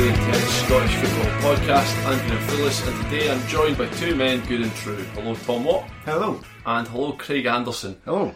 And to the Scottish Football Podcast. I'm Graham Phillips and today I'm joined by two men good and true. Hello Tom Watt Hello. and hello Craig Anderson. Hello.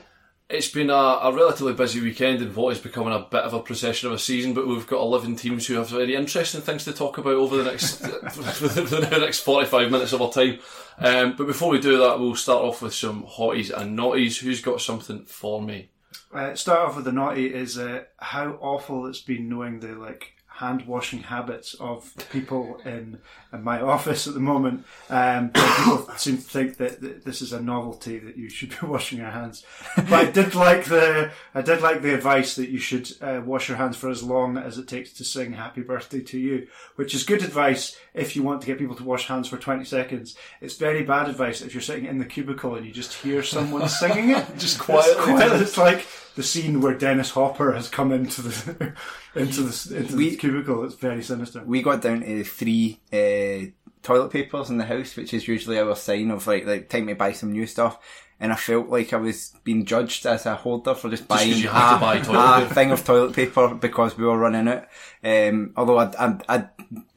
It's been a, a relatively busy weekend in what is becoming a bit of a procession of a season, but we've got 11 teams who have very interesting things to talk about over the next the next 45 minutes of our time. Um, but before we do that, we'll start off with some hotties and naughties. Who's got something for me? Uh, start off with the naughty is uh, how awful it's been knowing the like hand washing habits of people in, in my office at the moment. Um, people seem to think that, that this is a novelty that you should be washing your hands. But I did like the I did like the advice that you should uh, wash your hands for as long as it takes to sing "Happy Birthday" to you, which is good advice if you want to get people to wash hands for twenty seconds. It's very bad advice if you're sitting in the cubicle and you just hear someone singing it Just It's quietly. quiet. It's like the scene where Dennis Hopper has come into the into the into We- the cubicle. It's very sinister. we got down to three uh, toilet papers in the house, which is usually our sign of like like time to buy some new stuff. And I felt like I was being judged as a holder for just buying you had to a, buy a thing of toilet paper because we were running out. Um, although I, I, I,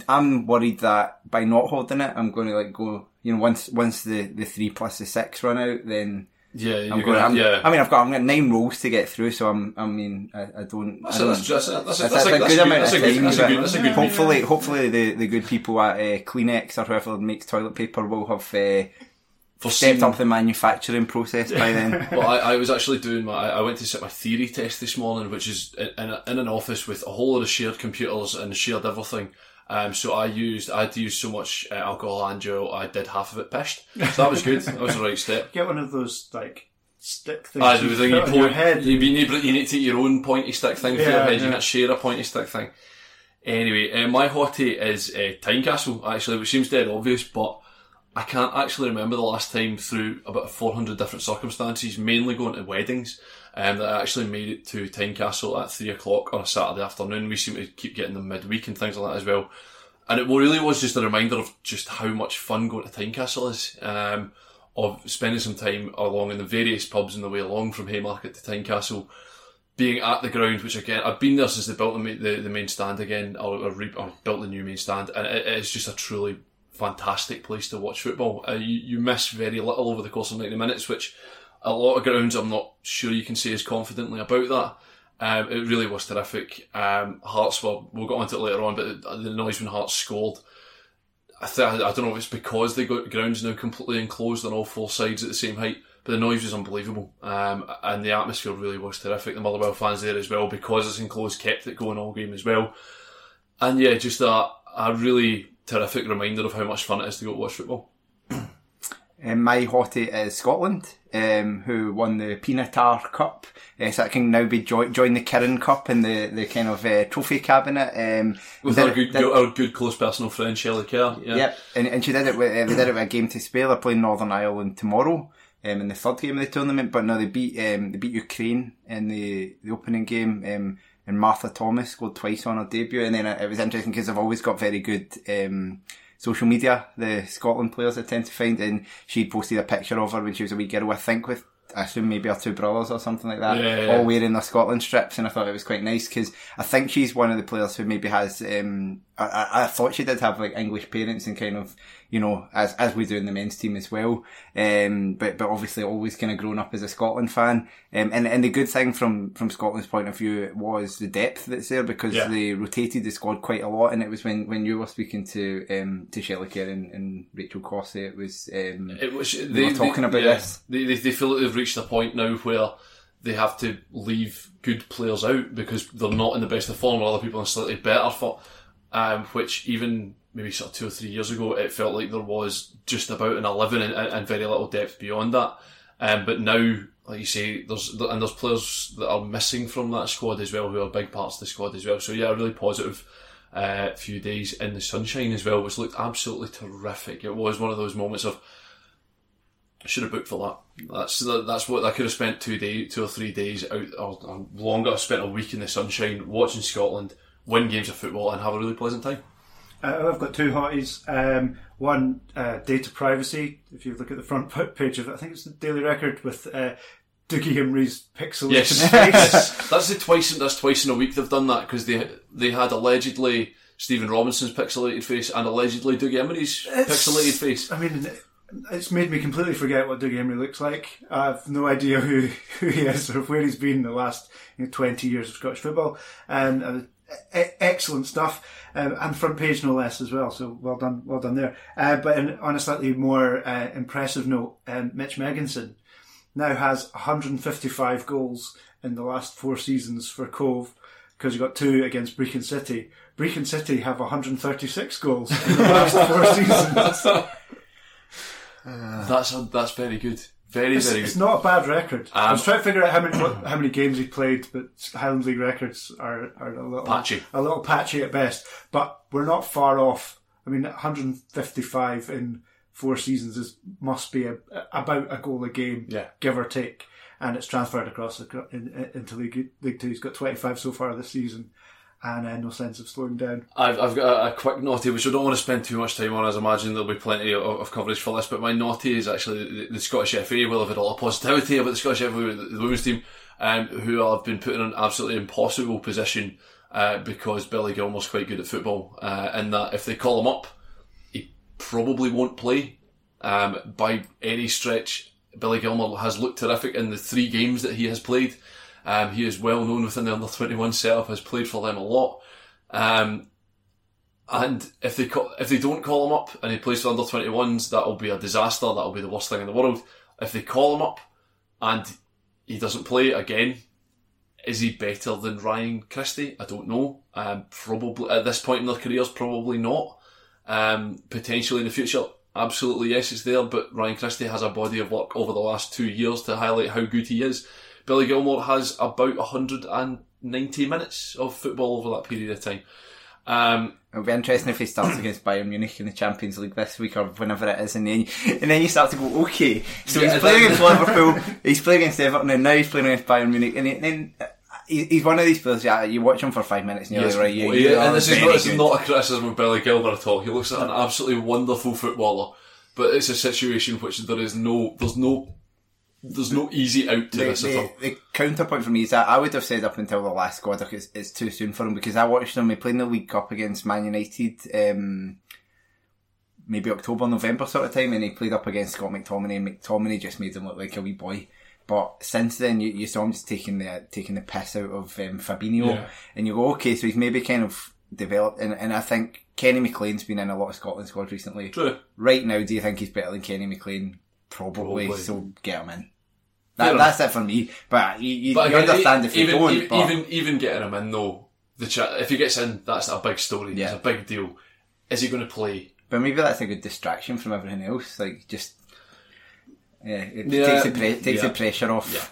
I'm worried that by not holding it, I'm going to like go. You know, once once the, the three plus the six run out, then Yeah, I'm gonna. I'm, yeah. I mean, I've got I've got nine rolls to get through, so I'm. I mean, I, I don't. That's I a- don't that's just- that's a- that's that's a- a good a amount good- of that's a good- time. that's a good- that's a good hopefully, hopefully the, the good people at uh, Kleenex or whoever makes toilet paper will have uh, For stepped seeing- up the manufacturing process by then. well, I, I was actually doing my. I went to sit my theory test this morning, which is in, in, a, in an office with a whole lot of shared computers and shared everything. Um, so I used, I had to use so much uh, alcohol and gel, I did half of it pished. So that was good. that was the right step. Get one of those like stick things you thing you point, your head. You, need, you need to take your own pointy stick thing for your Yeah, head. You yeah. can't share a pointy stick thing. Anyway, uh, my hottie is uh, Tynecastle, actually, which seems dead obvious, but I can't actually remember the last time through about 400 different circumstances, mainly going to weddings, um, that I actually made it to Tynecastle at 3 o'clock on a Saturday afternoon. We seem to keep getting them midweek and things like that as well. And it really was just a reminder of just how much fun going to Tynecastle is. Um, of spending some time along in the various pubs on the way along from Haymarket to Tynecastle, being at the ground, which again, I've been there since they built the, the, the main stand again, or, or, re- or built the new main stand, and it, it's just a truly fantastic place to watch football. Uh, you, you miss very little over the course of 90 minutes, which a lot of grounds I'm not sure you can say as confidently about that. Um, it really was terrific. Um, Hearts, well, we'll get onto it later on, but the noise when Hearts scored, I, th- I don't know if it's because got grounds now completely enclosed on all four sides at the same height, but the noise was unbelievable. Um, and the atmosphere really was terrific. The Motherwell fans there as well, because it's enclosed, kept it going all game as well. And yeah, just a, a really terrific reminder of how much fun it is to go watch football. Um, my hottie is Scotland, um, who won the Pinatar Cup. Uh, so that can now be jo- join the Kirin Cup in the, the kind of uh, trophy cabinet. Um, With our good, our good close personal friend Shelley Kerr. Yeah. Yep, and, and she did it with, uh, they did it with a game to spare. They're playing Northern Ireland tomorrow. Um, in the third game of the tournament, but no, they beat um, they beat Ukraine in the, the opening game, um, and Martha Thomas scored twice on her debut, and then it, it was interesting because they've always got very good um, social media. The Scotland players I tend to find, and she posted a picture of her when she was a wee girl, I think, with I assume maybe her two brothers or something like that, Yeah, yeah. all wearing their Scotland strips, and I thought it was quite nice because I think she's one of the players who maybe has. Um, I, I, I thought she did have like English parents and kind of, you know, as as we do in the men's team as well. Um, but but obviously always kind of grown up as a Scotland fan. Um, and and the good thing from from Scotland's point of view was the depth that's there because Yeah. they rotated the squad quite a lot. And it was when when you were speaking to um to Shelley Kerr and, and Rachel Corsie, it was um It was, we they, were talking they- about yeah, this. They, they, they feel like they've reached a point now where they have to leave good players out because they're not in the best of form or other people are slightly better form. Um, which even maybe sort of two or three years ago, it felt like there was just about an 11 and, and very little depth beyond that. Um, but now, like you say, there's and there's players that are missing from that squad as well, who are big parts of the squad as well. So yeah, a really positive uh, few days in the sunshine as well, which looked absolutely terrific. It was one of those moments of I should have booked for that. That's that's what I could have spent two day, two or three days out or, or longer. I spent a week in the sunshine watching Scotland win games of football and have a really pleasant time. Uh, I've got two hotties. Um, one, uh, data privacy. If you look at the front page of I think it's the Daily Record with uh, Dougie Imrie's pixelated Yes, face. yes. that's the twice. That's twice in a week they've done that because they they had allegedly Stephen Robinson's pixelated face and allegedly Dougie Imrie's pixelated face. I mean, it's made me completely forget what Doug Imrie looks like. I have no idea who, who he is or where he's been in the last you know, 20 years of Scottish football. And excellent stuff. Um, and front page no less as well. So well done, well done there. Uh, but in, on a slightly more uh, impressive note, um, Mitch Megginson now has 155 goals in the last four seasons for Cove because he got two against Brechin City. Brechin City have 136 goals in the last four seasons. That's a, that's very good. Very It's, very it's not a bad record. I was Um, trying to figure out how many what, how many games he played, but Highland League records are, are a little Patchy. a little patchy at best. But we're not far off. I mean, 155 in four seasons is must be a, about a goal a game, Yeah. give or take. And it's transferred across the, in- into League League Two. He's got 25 so far this season, and uh, no sense of slowing down. I've, I've got a, a quick naughty, which I don't want to spend too much time on, as I imagine there'll be plenty of, of coverage for this. But my naughty is actually the, the Scottish FA. Well, I've had a lot of positivity about the Scottish FA, the, the women's team, um, who have been put in an absolutely impossible position uh, because Billy Gilmour's quite good at football, uh, and that if they call him up, he probably won't play um, by any stretch. Billy Gilmore has looked terrific in the three games that he has played. Um, he is well known within the under 21 setup, has played for them a lot. Um, and if they call, if they don't call him up and he plays for under 21s, that'll be a disaster. That'll be the worst thing in the world. If they call him up and he doesn't play again, is he better than Ryan Christie? I don't know. Um, probably at this point in their careers, probably not. Um, potentially in the future, absolutely yes, it's there. But Ryan Christie has a body of work over the last two years to highlight how good he is. Billy Gilmour has about 190 minutes of football over that period of time. Um, It'll be interesting if he starts against Bayern Munich in the Champions League this week or whenever it is, and then and then you start to go, okay, so Yeah, he's playing against Liverpool, he's playing against Everton, and now he's playing against Bayern Munich, and then he's one of these players. Yeah, you watch him for five minutes, and you're Yes, like, right, yeah, well, yeah, and this is, not, this is not a criticism of Billy Gilmour at all. He looks like an absolutely wonderful footballer, but it's a situation which there is no, there's no, there's no easy out to the, this at the, all. the counterpoint for me is that I would have said up until the last quarter it's, it's too soon for him because I watched him. In the League Cup against Man United, um, maybe October, November sort of time, and he played up against Scott McTominay, and McTominay just made him look like a wee boy. But since then, you, you saw him just taking the taking the piss out of um, Fabinho, Yeah. and you go, okay, so he's maybe kind of developed, and, and I think Kenny McLean's been in a lot of Scotland squads recently. True. Right now, do you think he's better than Kenny McLean? Probably. Probably. So get him in. That, that's it for me. But you, you, But you again, understand if you even, don't. even, but even, even getting him in though, the cha- if he gets in, that's a big story. Yeah. It's a big deal. Is he going to play? but maybe that's a good distraction from everything else. Like just Yeah, it Yeah, takes, the, pre- takes yeah. the pressure off. Yeah.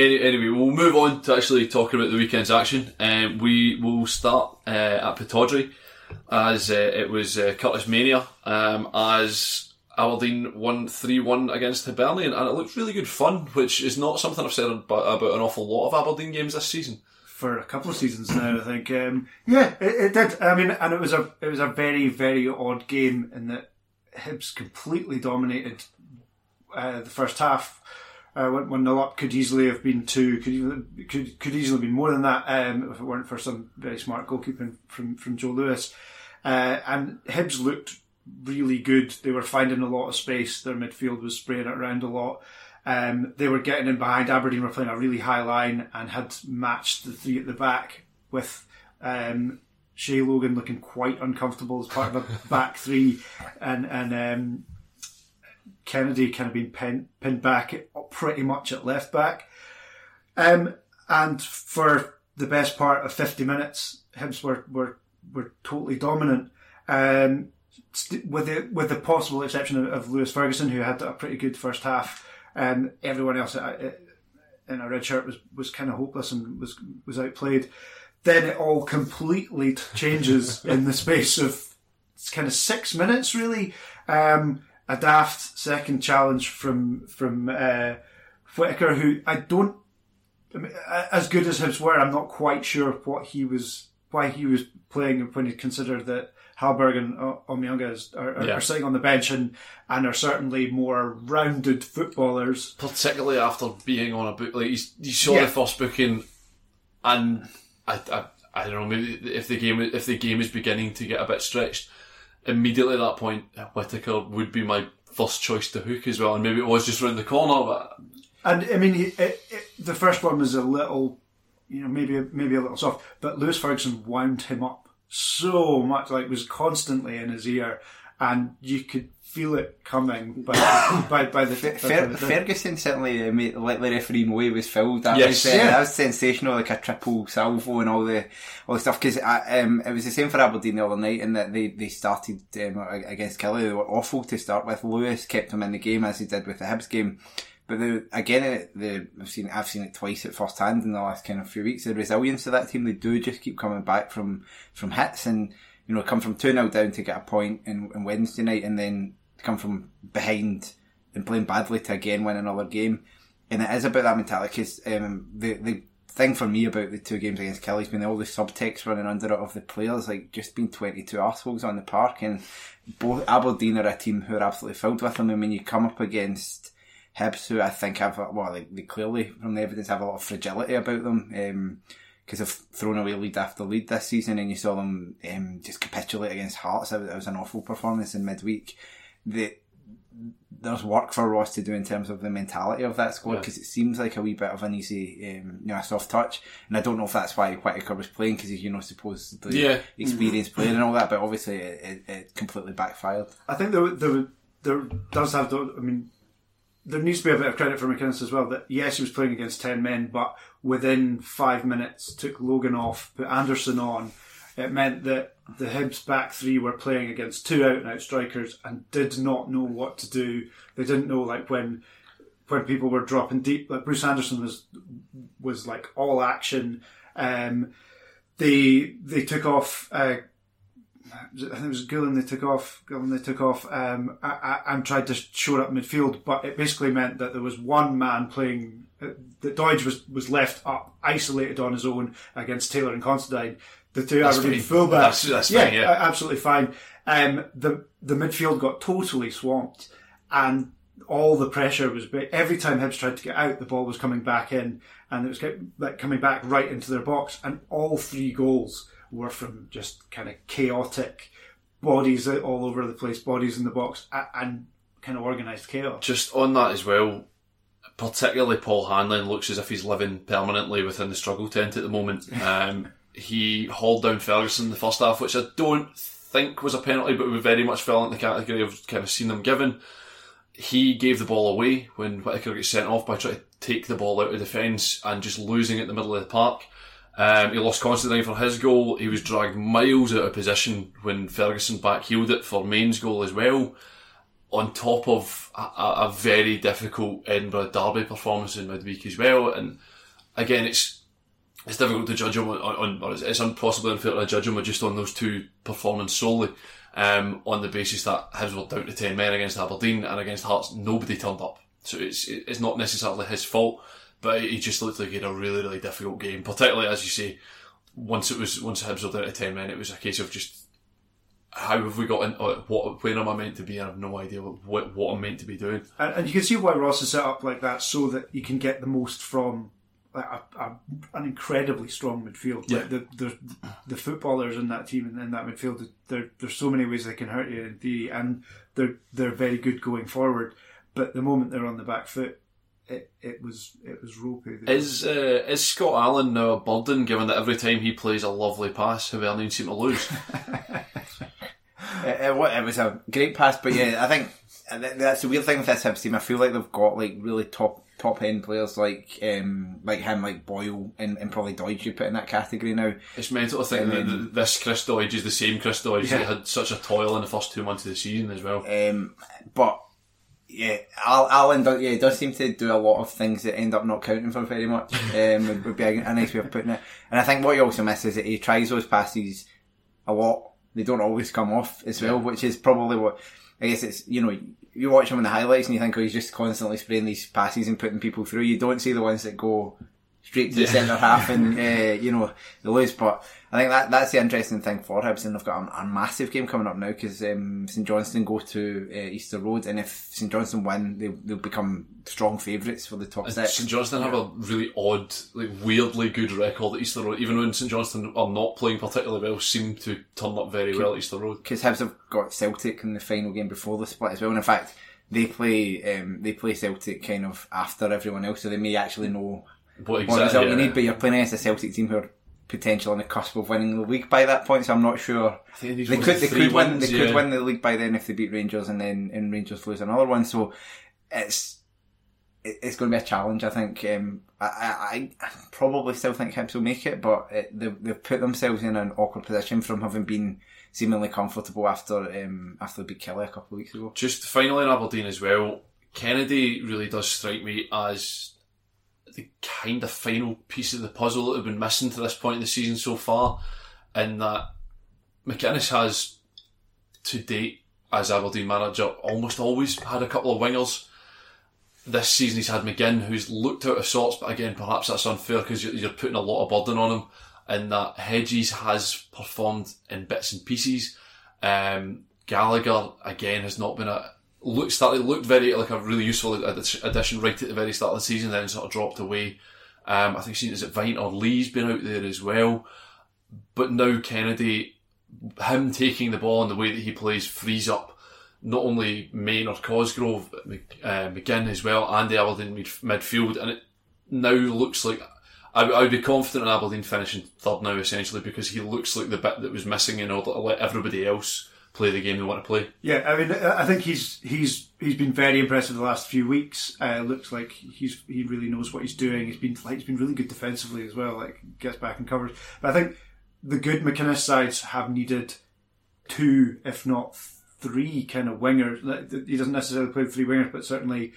Any, anyway, we'll move on to actually talking about the weekend's action. Um, we will start uh, at Pittodrie as uh, it was uh, Curtis Mania um, as Aberdeen won 3 1 against Hibernian, and it looked really good fun, which is not something I've said about, an awful lot of Aberdeen games this season. for a couple of seasons now. I think. Um, yeah, it, it did. I mean, and it was a it was a very very odd game in that Hibs completely dominated uh, the first half. Uh, went one 0 up. Could easily have been two. Could could could easily have been more than that um, if it weren't for some very smart goalkeeping from from Joe Lewis. Uh, and Hibs looked really good. They were finding a lot of space. Their midfield was spraying it around a lot. Um, they were getting in behind. Aberdeen were playing a really high line and had matched the three at the back with um, Shay Logan looking quite uncomfortable as part of a back three, and and um, Kennedy kind of being pinned, pinned back pretty much at left back. Um, and for the best part of 50 minutes, Hibs were, were, were totally dominant. Um, st- with the with the possible exception of, of Lewis Ferguson, who had a pretty good first half, and everyone else uh, in a red shirt was, was kind of hopeless and was was outplayed. Then it all completely changes in the space of kind of six minutes, really. Um, a daft second challenge from from uh, Whitaker, who I don't I mean, as good as Hibs were, I'm not quite sure what he was, why he was playing when you consider that Hallberg and O- Omeonga is, are, are, Yeah. are sitting on the bench and, and are certainly more rounded footballers. particularly after being on a book like you, you saw Yeah. the first booking and I, I I don't know maybe if the game if the game is beginning to get a bit stretched immediately at that point Whitaker would be my first choice to hook as well and maybe it was just around the corner but And I mean, it, it, the first one was a little, you know, maybe maybe a little soft, but Lewis Ferguson wound him up so much, like was constantly in his ear, and you could feel it coming by by, by the. by the- Ferguson certainly uh, made, let the referee know he was fouled. That Yes. was, uh, Yeah. that was sensational, like a triple salvo and all the all the stuff. Because um, it was the same for Aberdeen the other night, in that they they started um, against Killie. They were awful to start with. Lewis kept him in the game as he did with the Hibs game. But the, again, the, I've seen I've seen it twice at first hand in the last kind of few weeks. The resilience of that team, they do just keep coming back from from hits and you know come from two 0 down to get a point in, in Wednesday night, and then come from behind and playing badly to again win another game. And it is about that mentality because um, the the thing for me about the two games against Killie's been all the subtext running under it of the players, like just being 22 arseholes on the park. And both Aberdeen are a team who are absolutely filled with them. And when you come up against Hibs, who I think have, well, they, they clearly, from the evidence, have a lot of fragility about them. because they've thrown away lead after lead this season, and you saw them um, just capitulate against Hearts. It was, it was an awful performance in midweek. The, there's work for Ross to do in terms of the mentality of that squad Yeah. because it seems like a wee bit of an easy, um, you know, a soft touch. And I don't know if that's why Whitaker was playing because he's, you know, supposedly Yeah. experienced player and all that, but obviously it, it, it completely backfired. I think there, there, there does have to. I mean, there needs to be a bit of credit for McInnes as well. That yes, he was playing against ten men, but within five minutes took Logan off, put Anderson on. It meant that the Hibs back three were playing against two out and out strikers and did not know what to do. They didn't know like when when people were dropping deep. Like Bruce Anderson was was like all action. Um, they they took off. Uh, it was Gillen they took off. Gillen they took off um, and tried to shore up midfield, but it basically meant that there was one man playing. Uh, that Doidge was was left up, isolated on his own against Taylor and Constantine. The two That's Aberdeen fullbacks. That's- that's yeah, fine, yeah. absolutely fine. Um, the the midfield got totally swamped, and all the pressure was. Every time Hibs tried to get out, the ball was coming back in, and it was like coming back right into their box. And all three goals were from just kind of chaotic bodies all over the place, bodies in the box, and kind of organised chaos. Just on that as well, particularly Paul Hanlon looks as if he's living permanently within the struggle tent at the moment. Um, he hauled down Ferguson in the first half, which I don't think was a penalty, but we very much fell into the category of kind of seen them given. He gave the ball away when Whitaker gets sent off by trying to take the ball out of defence and just losing it in the middle of the park. Um, he lost Constantine for his goal. He was dragged miles out of position when Ferguson backheeled it for Main's goal as well. on top of a, a very difficult Edinburgh Derby performance in midweek as well. And again, it's it's difficult to judge him on, on or it's, it's impossible unfair to judge him just on those two performances solely. Um, on the basis that Hibs were down to ten men against Aberdeen and against Hearts, nobody turned up. So it's it's not necessarily his fault, but he just looked like he had a really really difficult game. Particularly as you say, once it was once Hibs were down to ten men, it was a case of just how have we got in? Uh, what where am I meant to be? I have no idea what what I'm meant to be doing. And, and you can see why Ross is set up like that, so that you can get the most from like, a, a, an incredibly strong midfield. Yeah. Like the, the the footballers in that team and in that midfield, there there's so many ways they can hurt you in theory, and they're they're very good going forward. But the moment they're on the back foot, it, it was it was ropey. Is uh, is Scott Allen now a burden, given that every time he plays a lovely pass, Hibernian seem to lose? It, it, it was a great pass, but yeah, I think that's the weird thing with this Hibs team. I feel like they've got like really top top end players like um like him, like Boyle, and, and probably Doidge. You put in that category now. It's mental to think And that then- this Chris Doidge is the same Chris Doidge that had such a toil in the first two months of the season as well. Um, but yeah, Al- Alan does, yeah, does seem to do a lot of things that end up not counting for very much. Um, would, would be a, a nice way of putting it. And I think what you also miss is that he tries those passes a lot. They don't always come off as well, which is probably what I guess it's. You know, you watch him in the highlights and you think, oh, he's just constantly spraying these passes and putting people through. You don't see the ones that go straight to the centre half and uh, you know they lose. But I think that that's the interesting thing for Hibs, and they've got a, a massive game coming up now because um, St Johnstone go to uh, Easter Road, and if St Johnstone win, they they'll become strong favourites for the top six. St Johnstone have a really odd, like weirdly good record at Easter Road. Even when St Johnstone are not playing particularly well, seem to turn up very well at Easter Road. because Hibs have got Celtic in the final game before the split as well. And in fact, they play um, they play Celtic kind of after everyone else, so they may actually know What what exactly? result you need. But you're playing against a Celtic team who are potentially on the cusp of winning the league by that point. So I'm not sure. They could they could win wins, they could win the league by then if they beat Rangers and then and Rangers lose another one. So it's it's going to be a challenge. I think. Um, I, I, I probably still think Hibs will make it, but it, they've, they've put themselves in an awkward position from having been seemingly comfortable after um, after they beat Killie a couple of weeks ago. Just finally in Aberdeen as well, Kennedy really does strike me as the kind of final piece of the puzzle that have been missing to this point in the season so far, and that McInnes has, to date, as Aberdeen manager, almost always had a couple of wingers. This season he's had McGinn, who's looked out of sorts, but again, perhaps that's unfair because you're, you're putting a lot of burden on him. And that Hedges has performed in bits and pieces. Um, Gallagher again has not been a look started looked very like a really useful addition right at the very start of the season, then sort of dropped away. Um, I think seen is it Vine or Lee's been out there as well, but now Kennedy, him taking the ball and the way that he plays frees up not only Main or Cosgrove, but uh, McGinn as well, and the Aberdeen mid- midfield, and it now looks like. I, I would be confident in Aberdeen finishing third now, essentially, because he looks like the bit that was missing in order to let everybody else play the game they want to play. Yeah, I mean, I think he's he's he's been very impressive the last few weeks. Uh, looks like he's he really knows what he's doing. He's been like he's been really good defensively as well. Like gets back and covers. But I think the good McInnes sides have needed two, if not three, kind of wingers. Like, He doesn't necessarily play three wingers, but certainly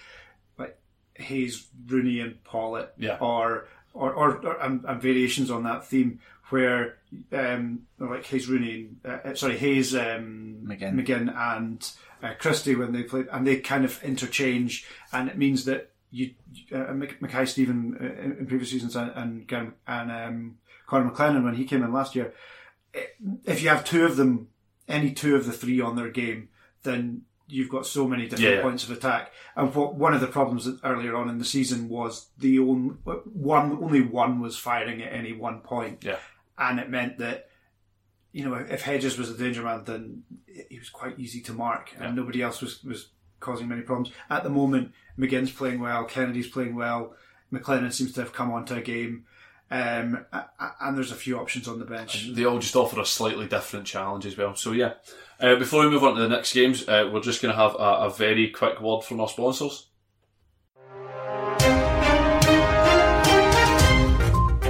like Hayes, Rooney, and Pawlett, Yeah. or or, or, or and, and variations on that theme where um like Hayes Rooney, uh, sorry Hayes um, McGinn. McGinn and uh, Christie when they play, and they kind of interchange, and it means that you uh, Mackay-Steven uh, in, in previous seasons and and, Gary- and um, Conor McLennan when he came in last year, if you have two of them, any two of the three on their game, then you've got so many different Yeah, yeah. points of attack. And what one of the problems earlier on in the season was the only one only one was firing at any one point Yeah. And it meant that you know if Hedges was a danger man, then he was quite easy to mark, and Yeah. nobody else was was causing many problems. At the moment, McGinn's playing well, Kennedy's playing well, McLennan seems to have come onto a game, um, and there's a few options on the bench. They all just offer a slightly different challenge as well. So yeah, uh, before we move on to the next games, uh, we're just going to have a, a very quick word from our sponsors.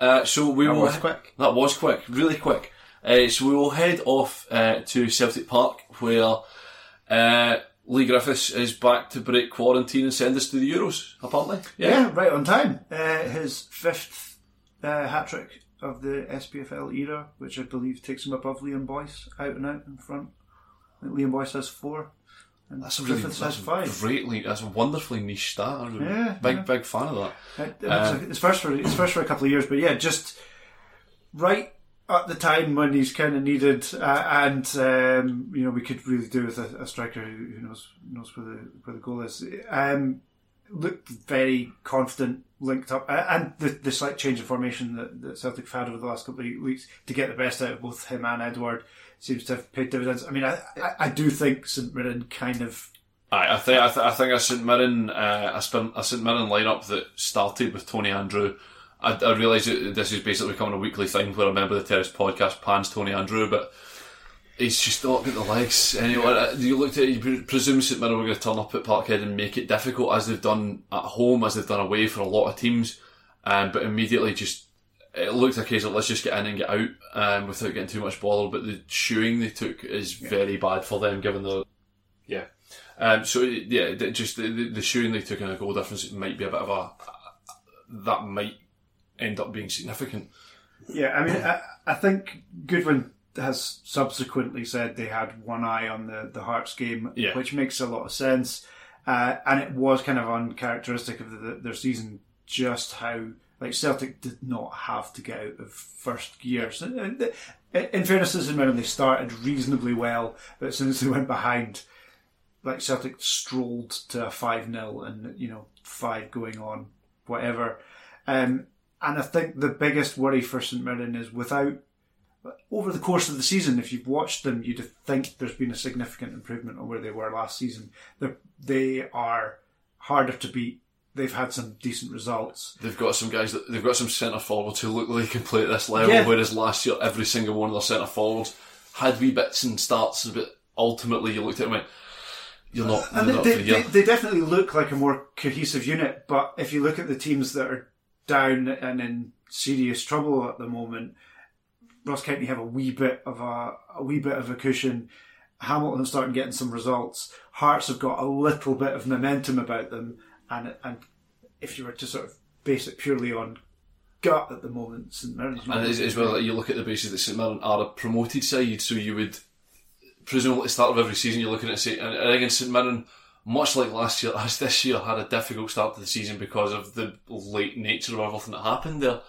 uh, so we That will. was quick. That was quick, really quick. Uh, so we will head off uh, to Celtic Park, where uh, Leigh Griffiths is back to break quarantine and send us to the Euros. Apparently, Yeah, right on time. Uh, his fifth uh, hat trick of the SPFL era, which I believe takes him above Liam Boyce, out and out in front. I think Liam Boyce has four, and That's a really that's a greatly that's a wonderfully niche stat. I'm Yeah, big yeah. big fan of that. Uh, it's- first for it's first for a couple of years, but yeah, just right at the time when he's kind of needed, uh, and um, you know we could really do with a, a striker who, who knows knows where the where the goal is. Um, looked very confident, linked up, uh, and the, the slight change of formation that, that Celtic have had over the last couple of weeks to get the best out of both him and Edouard seems to have paid dividends. I mean, I, I, I do think St Mirren kind of Aye, I think I, th- I think a St Mirren uh, a, St Mirren lineup that started with Tony Andreu. I, I realise that this is basically becoming a weekly thing where a member of the Terrace podcast pans Tony Andreu, but he's just not got the legs. Anyway, you looked at you presume St Mirren were going to turn up at Parkhead and make it difficult as they've done at home, as they've done away for a lot of teams, um, but immediately just it looked a case of let's just get in and get out um, without getting too much bother. But the shoeing they took is very bad for them, given the yeah. Um, so yeah, just the, the, the shooting they took in a goal difference might be a bit of a that might end up being significant. Yeah, I mean, I, I think Goodwin has subsequently said they had one eye on the, the Hearts game, Yeah. which makes a lot of sense. Uh, and it was kind of uncharacteristic of the, their season just how, like, Celtic did not have to get out of first gear. So, uh, in fairness St Mirren, they started reasonably well, but as soon as they went behind, like Celtic strolled to a 5 0 and, you know, five going on, whatever. Um, and I think the biggest worry for St Mirren is without, over the course of the season, if you've watched them, you'd think there's been a significant improvement on where they were last season. They're, they are harder to beat. They've had some decent results. They've got some guys that they've got some centre forwards who look like they can play at this level, Yeah. whereas last year every single one of their centre forwards had wee bits and starts, but ultimately you looked at them and went, "You're not, And you're not they, they, they definitely look like a more cohesive unit, but if you look at the teams that are down and in serious trouble at the moment, Ross County have a wee bit of a, a wee bit of a cushion. Hamilton started getting some results. Hearts have got a little bit of momentum about them, and and if you were to sort of base it purely on gut at the moment, St Mirren's And as, as well, you look at the basis that St Mirren are a promoted side, so you would presumably at the start of every season you're looking at say, and and again St Mirren, much like last year, as this year had a difficult start to the season because of the late nature of everything that happened there.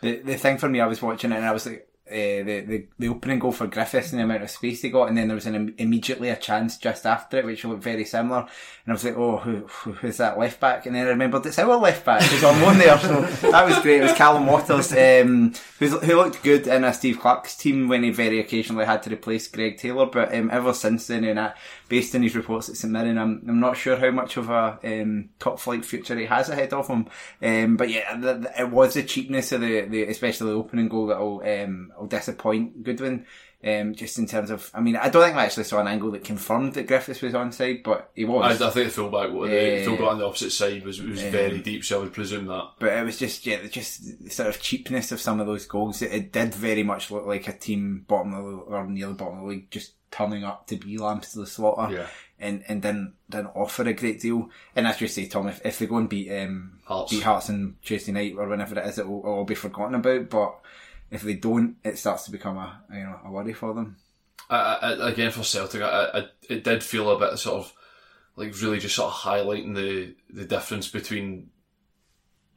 The the thing for me, I was watching it and I was like, uh, the, the the opening goal for Griffiths and the amount of space they got, and then there was an im- immediately a chance just after it, which looked very similar. And I was like, oh, who, who who's that left back? And then I remembered it's our left back who's on loan there, so that was great. It was Callum Waters, um, who looked good in a Steve Clarke's team when he very occasionally had to replace Greg Taylor. But um, ever since then, and that, based on his reports at St Mirren, I'm I'm not sure how much of a um, top flight future he has ahead of him. Um, but yeah, the, the, it was the cheapness of the, the especially the opening goal that will um, disappoint Goodwin. Um, just in terms of, I mean, I don't think I actually saw an angle that confirmed that Griffiths was onside, but he was. I think the fullback, the Yeah. fullback on the opposite side was was very deep, so I would presume that. but it was just yeah, just the sort of cheapness of some of those goals. It, it did very much look like a team bottom of the, or near the bottom of the league just turning up to be lambs to the slaughter, Yeah. and and didn't didn't offer a great deal. And as you say, Tom, if, if they go and beat um Hearts. beat Hearts on Tuesday night or whenever it is, it will, it will be forgotten about. But if they don't, it starts to become a you know a worry for them. I, I, again for Celtic, I, I, it did feel a bit sort of like really just sort of highlighting the the difference between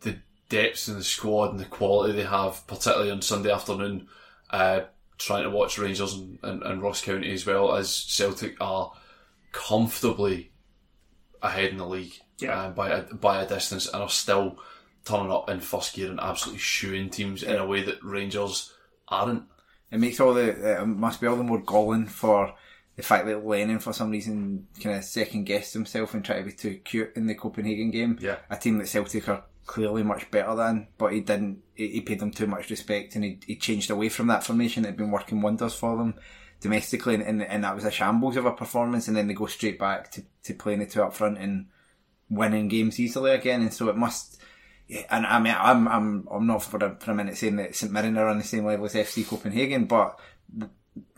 the depths in the squad and the quality they have, particularly on Sunday afternoon. Uh, trying to watch Rangers and, and, and Ross County as well as Celtic are comfortably ahead in the league Yeah. um, by a, by a distance and are still turning up in first gear and absolutely shooing teams in a way that Rangers aren't. It makes all the it must be all the more galling for the fact that Lennon, for some reason, kind of second guessed himself and tried to be too cute in the Copenhagen game. Yeah. A team that Celtic are clearly much better than, but he didn't, he, he paid them too much respect and he, he changed away from that formation that had been working wonders for them domestically and, and, and that was a shambles of a performance and then they go straight back to, to playing the two up front and winning games easily again and so it must, yeah, and I mean, I'm, I'm, I'm not for a, for a minute saying that St Mirren are on the same level as FC Copenhagen, but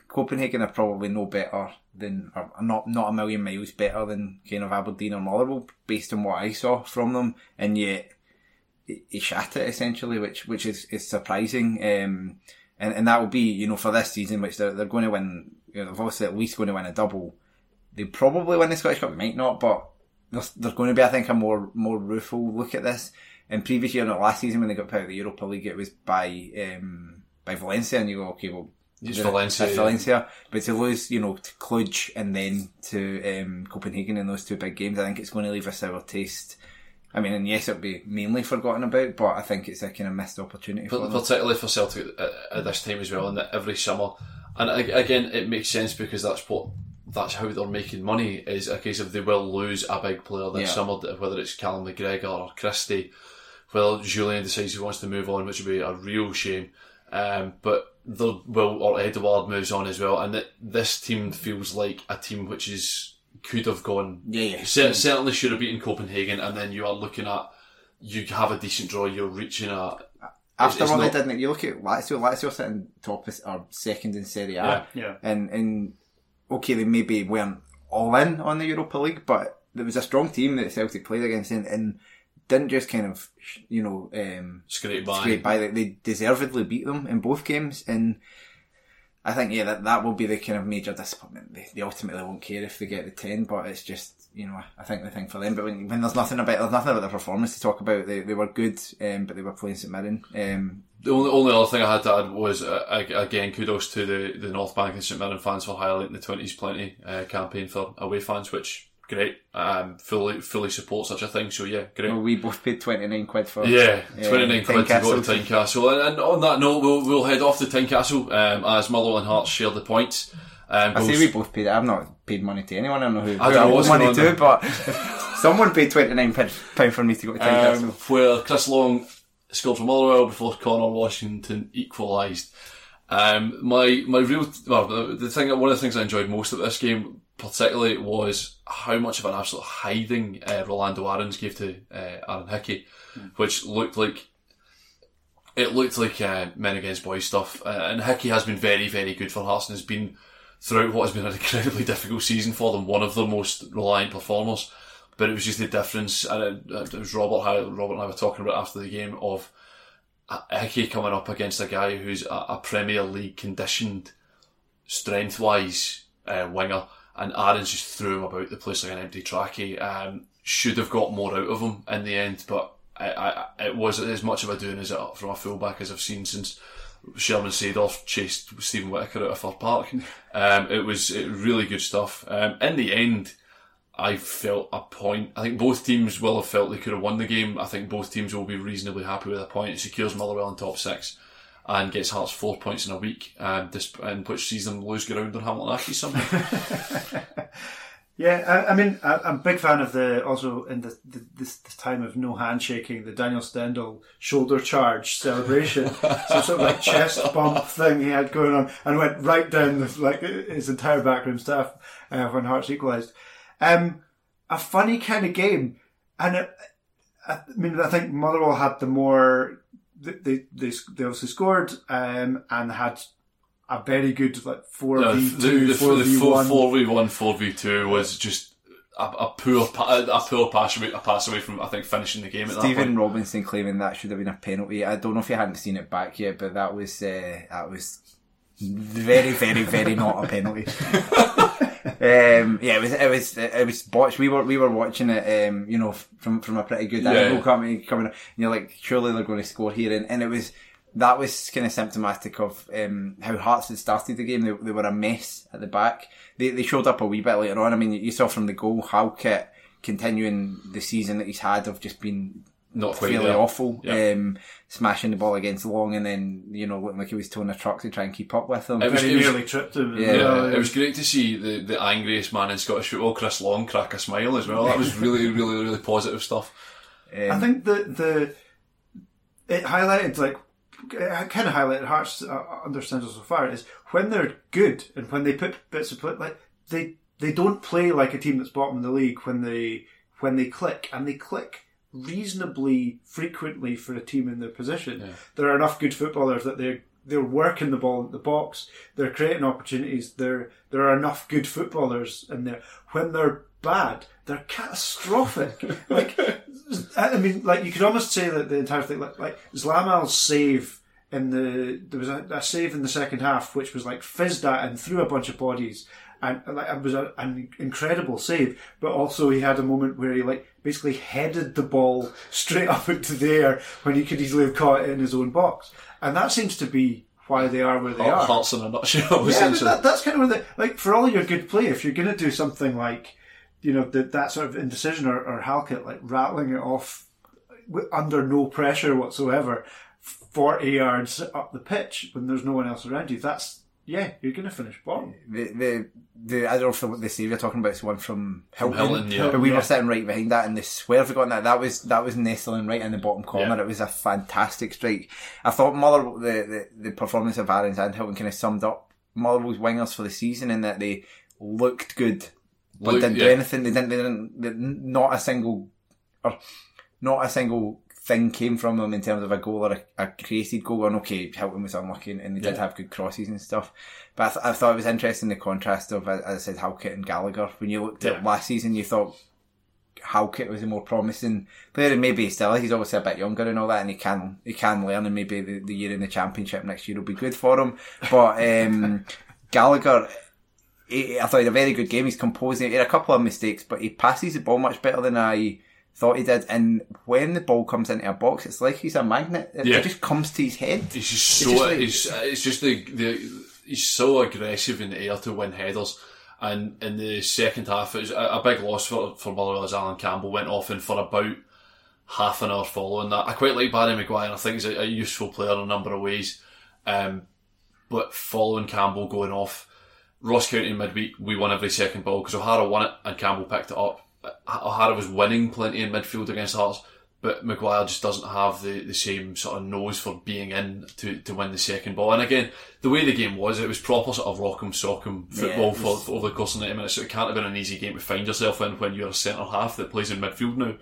Copenhagen are probably no better than, or not not a million miles better than kind of Aberdeen or Motherwell based on what I saw from them, and yet he shat it essentially, which which is, is surprising. Um, and and that will be you know for this season, which they're they're going to win. You know, they're obviously at least going to win a double. They probably win the Scottish Cup, might not, but there's, there's going to be I think a more more rueful look at this. In previous year, not last season when they got put out of the Europa League, it was by um, by Valencia, and you go okay, well It's Valencia, it's yeah. But to lose, you know, to Cluj and then to um, Copenhagen in those two big games, I think it's going to leave a sour taste. I mean, and yes, it'll be mainly forgotten about, but I think it's a kind of missed opportunity for particularly for Celtic at, at this time as well, and that every summer. And again, it makes sense because that's what that's how they're making money. Is a case of they will lose a big player this Yeah. summer, whether it's Callum McGregor or Christie. Well, Jullien decides he wants to move on, which would be a real shame. Um, but there will, or Edouard moves on as well, and that this team feels like a team which is could have gone. Yeah, yeah. cer- certainly should have beaten Copenhagen, and then you are looking at you have a decent draw, you're reaching a After it's all not- they didn't, you look at Lazio. Lazio sitting top or second in Serie A, Yeah. Yeah. and and okay, they maybe weren't all in on the Europa League, but there was a strong team that Celtic played against, and, and didn't just kind of you know um, scrape by. scrape by. They, they deservedly beat them in both games, and I think yeah, that that will be the kind of major disappointment. They, they ultimately won't care if they get the ten, but it's just you know I think the thing for them. But when, when there's nothing about there's nothing about the performance to talk about, they they were good, um, but they were playing St Mirren. Um, The only, only other thing I had to add was, uh, again, kudos to the, the North Bank and St Mirren fans for highlighting the 20s Plenty uh, campaign for away fans, which, great. Um, fully fully support such a thing, so yeah, great. well, we both paid twenty nine quid for Yeah, uh, 29 quid to go to Tynecastle. And, and on that note, we'll, we'll head off to Tynecastle um, as Motherwell and Hearts share the points. Um, I say we both paid. I've not paid money to anyone. I don't know who. I who don't know money to, but someone paid twenty nine pound for me to go to Tynecastle. um, where Chris Long scored for Motherwell before Conor Washington equalised. Um, my my real well, the, the thing one of the things I enjoyed most of this game, particularly, was how much of an absolute hiding uh, Rolando Aarons gave to uh, Aaron Hickey, which looked like it looked like uh, men against boys stuff. Uh, and Hickey has been very very good for Hearts and has been throughout what has been an incredibly difficult season for them, one of their most reliant performers. But it was just the difference, and it, it was Robert how Robert and I were talking about after the game of Hickey coming up against a guy who's a, a Premier League conditioned, strength wise uh, winger, and Aaron's just threw him about the place like an empty trackie. Um, should have got more out of him in the end, but I, I, it was as much of a doing as it from a fullback as I've seen since Sherman Seedorf chased Stephen Whittaker out of Fir Park. Um, it was it, really good stuff. Um, in the end, I felt a point. I think both teams will have felt they could have won the game. I think both teams will be reasonably happy with a point. It secures Motherwell in top six and gets Hearts four points in a week, um, disp- and which sees them lose ground on Hamilton Accies somehow. Yeah, I, I mean, I, I'm a big fan of the also in the, the this, this time of no handshaking, the Daniel Stendel shoulder charge celebration, some sort of like chest bump thing he had going on, and went right down the, like his entire backroom staff uh, when Hearts equalised. Um, a funny kind of game, and it, I mean, I think Motherwell had the more they they they, they obviously scored um, and had a very good like four no, v two, four v one, four v one four v two was just a, a poor pa- a poor pass away, a pass away from I think finishing the game at that Stephen point. Robinson claiming that should have been a penalty. I don't know if you hadn't seen it back yet, but that was uh, that was very, very, very not a penalty. um, yeah, it was it was it was botched. We were we were watching it, um, you know, from from a pretty good Yeah. angle coming coming. up, And you're like, surely they're going to score here, and, and it was that was kind of symptomatic of um, how Hearts had started the game. They, they were a mess at the back. They they showed up a wee bit later on. I mean, you saw from the goal Halkett continuing the season that he's had of just being Not quite fairly there. awful. Yeah. Um, smashing the ball against Long and then you know looking like he was towing a truck to try and keep up with him. It was- Very nearly tripped him. Yeah. Yeah, it was great to see the, the angriest man in Scottish football, Chris Long, crack a smile as well. That was really, really, really positive stuff. I think the the it highlighted like it kind of highlighted Hearts uh, understands so far is when they're good and when they put bits of play like they they don't play like a team that's bottom of the league when they when they click and they click reasonably frequently for a team in their position. There are enough good footballers that they're they're working the ball in the box. They're creating opportunities. There there are enough good footballers in there. When they're bad, they're catastrophic. like I mean, like you could almost say that the entire thing, like, like Zlamal's save in the there was a, a save in the second half which was like fizzed at and through a bunch of bodies. And like, it was a, an incredible save, but also he had a moment where he like basically headed the ball straight up into the air when he could easily have caught it in his own box, and that seems to be why they are where they are. Hearts in a nutshell, Yeah, that, that's kind of where the like for all your good play, if you're going to do something like you know the, that sort of indecision or, or Halkett like rattling it off under no pressure whatsoever, forty yards up the pitch when there's no one else around you, that's yeah, you're going to finish bottom. the, the, the I don't know if the, the save you're talking about is one from Hilton, Hilton, yeah. but we Yeah. were sitting right behind that, and the swear I've forgotten that that was that was nestling right in the bottom corner. Yeah. It was a fantastic strike. I thought Mother the, the, the performance of Aarons and Hilton kind of summed up Motherwell's wingers for the season in that they looked good, but Look- didn't do anything. They didn't. They didn't. They, not a single, or not a single thing came from them in terms of a goal or a, a created goal. And okay, Hilton was unlucky and, and they did have good crosses and stuff. But I, th- I thought it was interesting the contrast of, as I said, Halkett and Gallagher. When you looked Yeah. at last season, you thought Halkett was a more promising player, and maybe still he's obviously a bit younger and all that, and he can he can learn, and maybe the, the year in the championship next year will be good for him. But um, Gallagher. He, I thought he had a very good game. He's composing. He had a couple of mistakes, but he passes the ball much better than I thought he did. And when the ball comes into a box, it's like he's a magnet. It, Yeah. it just comes to his head. He's just It's so just like- he's, it's just the, the he's so aggressive in the air to win headers. And in the second half, it was a, a big loss for for Motherwell as Allan Campbell went off and for about half an hour following that. I quite like Barry Maguire. And I think he's a, a useful player in a number of ways. Um, but following Campbell going off, Ross County midweek, we won every second ball because O'Hara won it and Campbell picked it up. O'Hara was winning plenty in midfield against Hearts, but Maguire just doesn't have the, the same sort of nose for being in to, to win the second ball. And again, the way the game was, it was proper sort of rock'em sock'em football Yeah, for, for over the course of 90 minutes. So it can't have been an easy game to find yourself in when you're a centre half that plays in midfield now.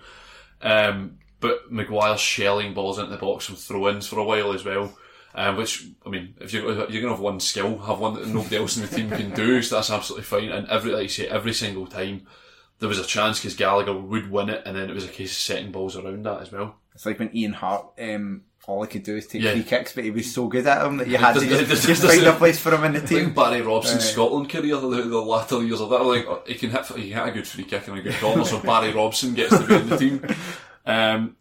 Um, but Maguire's shelling balls into the box from throw-ins for a while as well. Um, which I mean, if you're you're gonna have one skill, have one that nobody else in the team can do, so that's absolutely fine. And every like you say, every single time there was a chance because Gallagher would win it, and then it was a case of setting balls around that as well. It's like when Ian Harte, um, all he could do is take Yeah. free kicks, but he was so good at them that you had to just, just find a place for him in the team. think Barry Robson's Right. Scotland career, the, the latter years of that, like oh, he can hit he hit a good free kick and a good corner, so Barry Robson gets to be in the team. Um,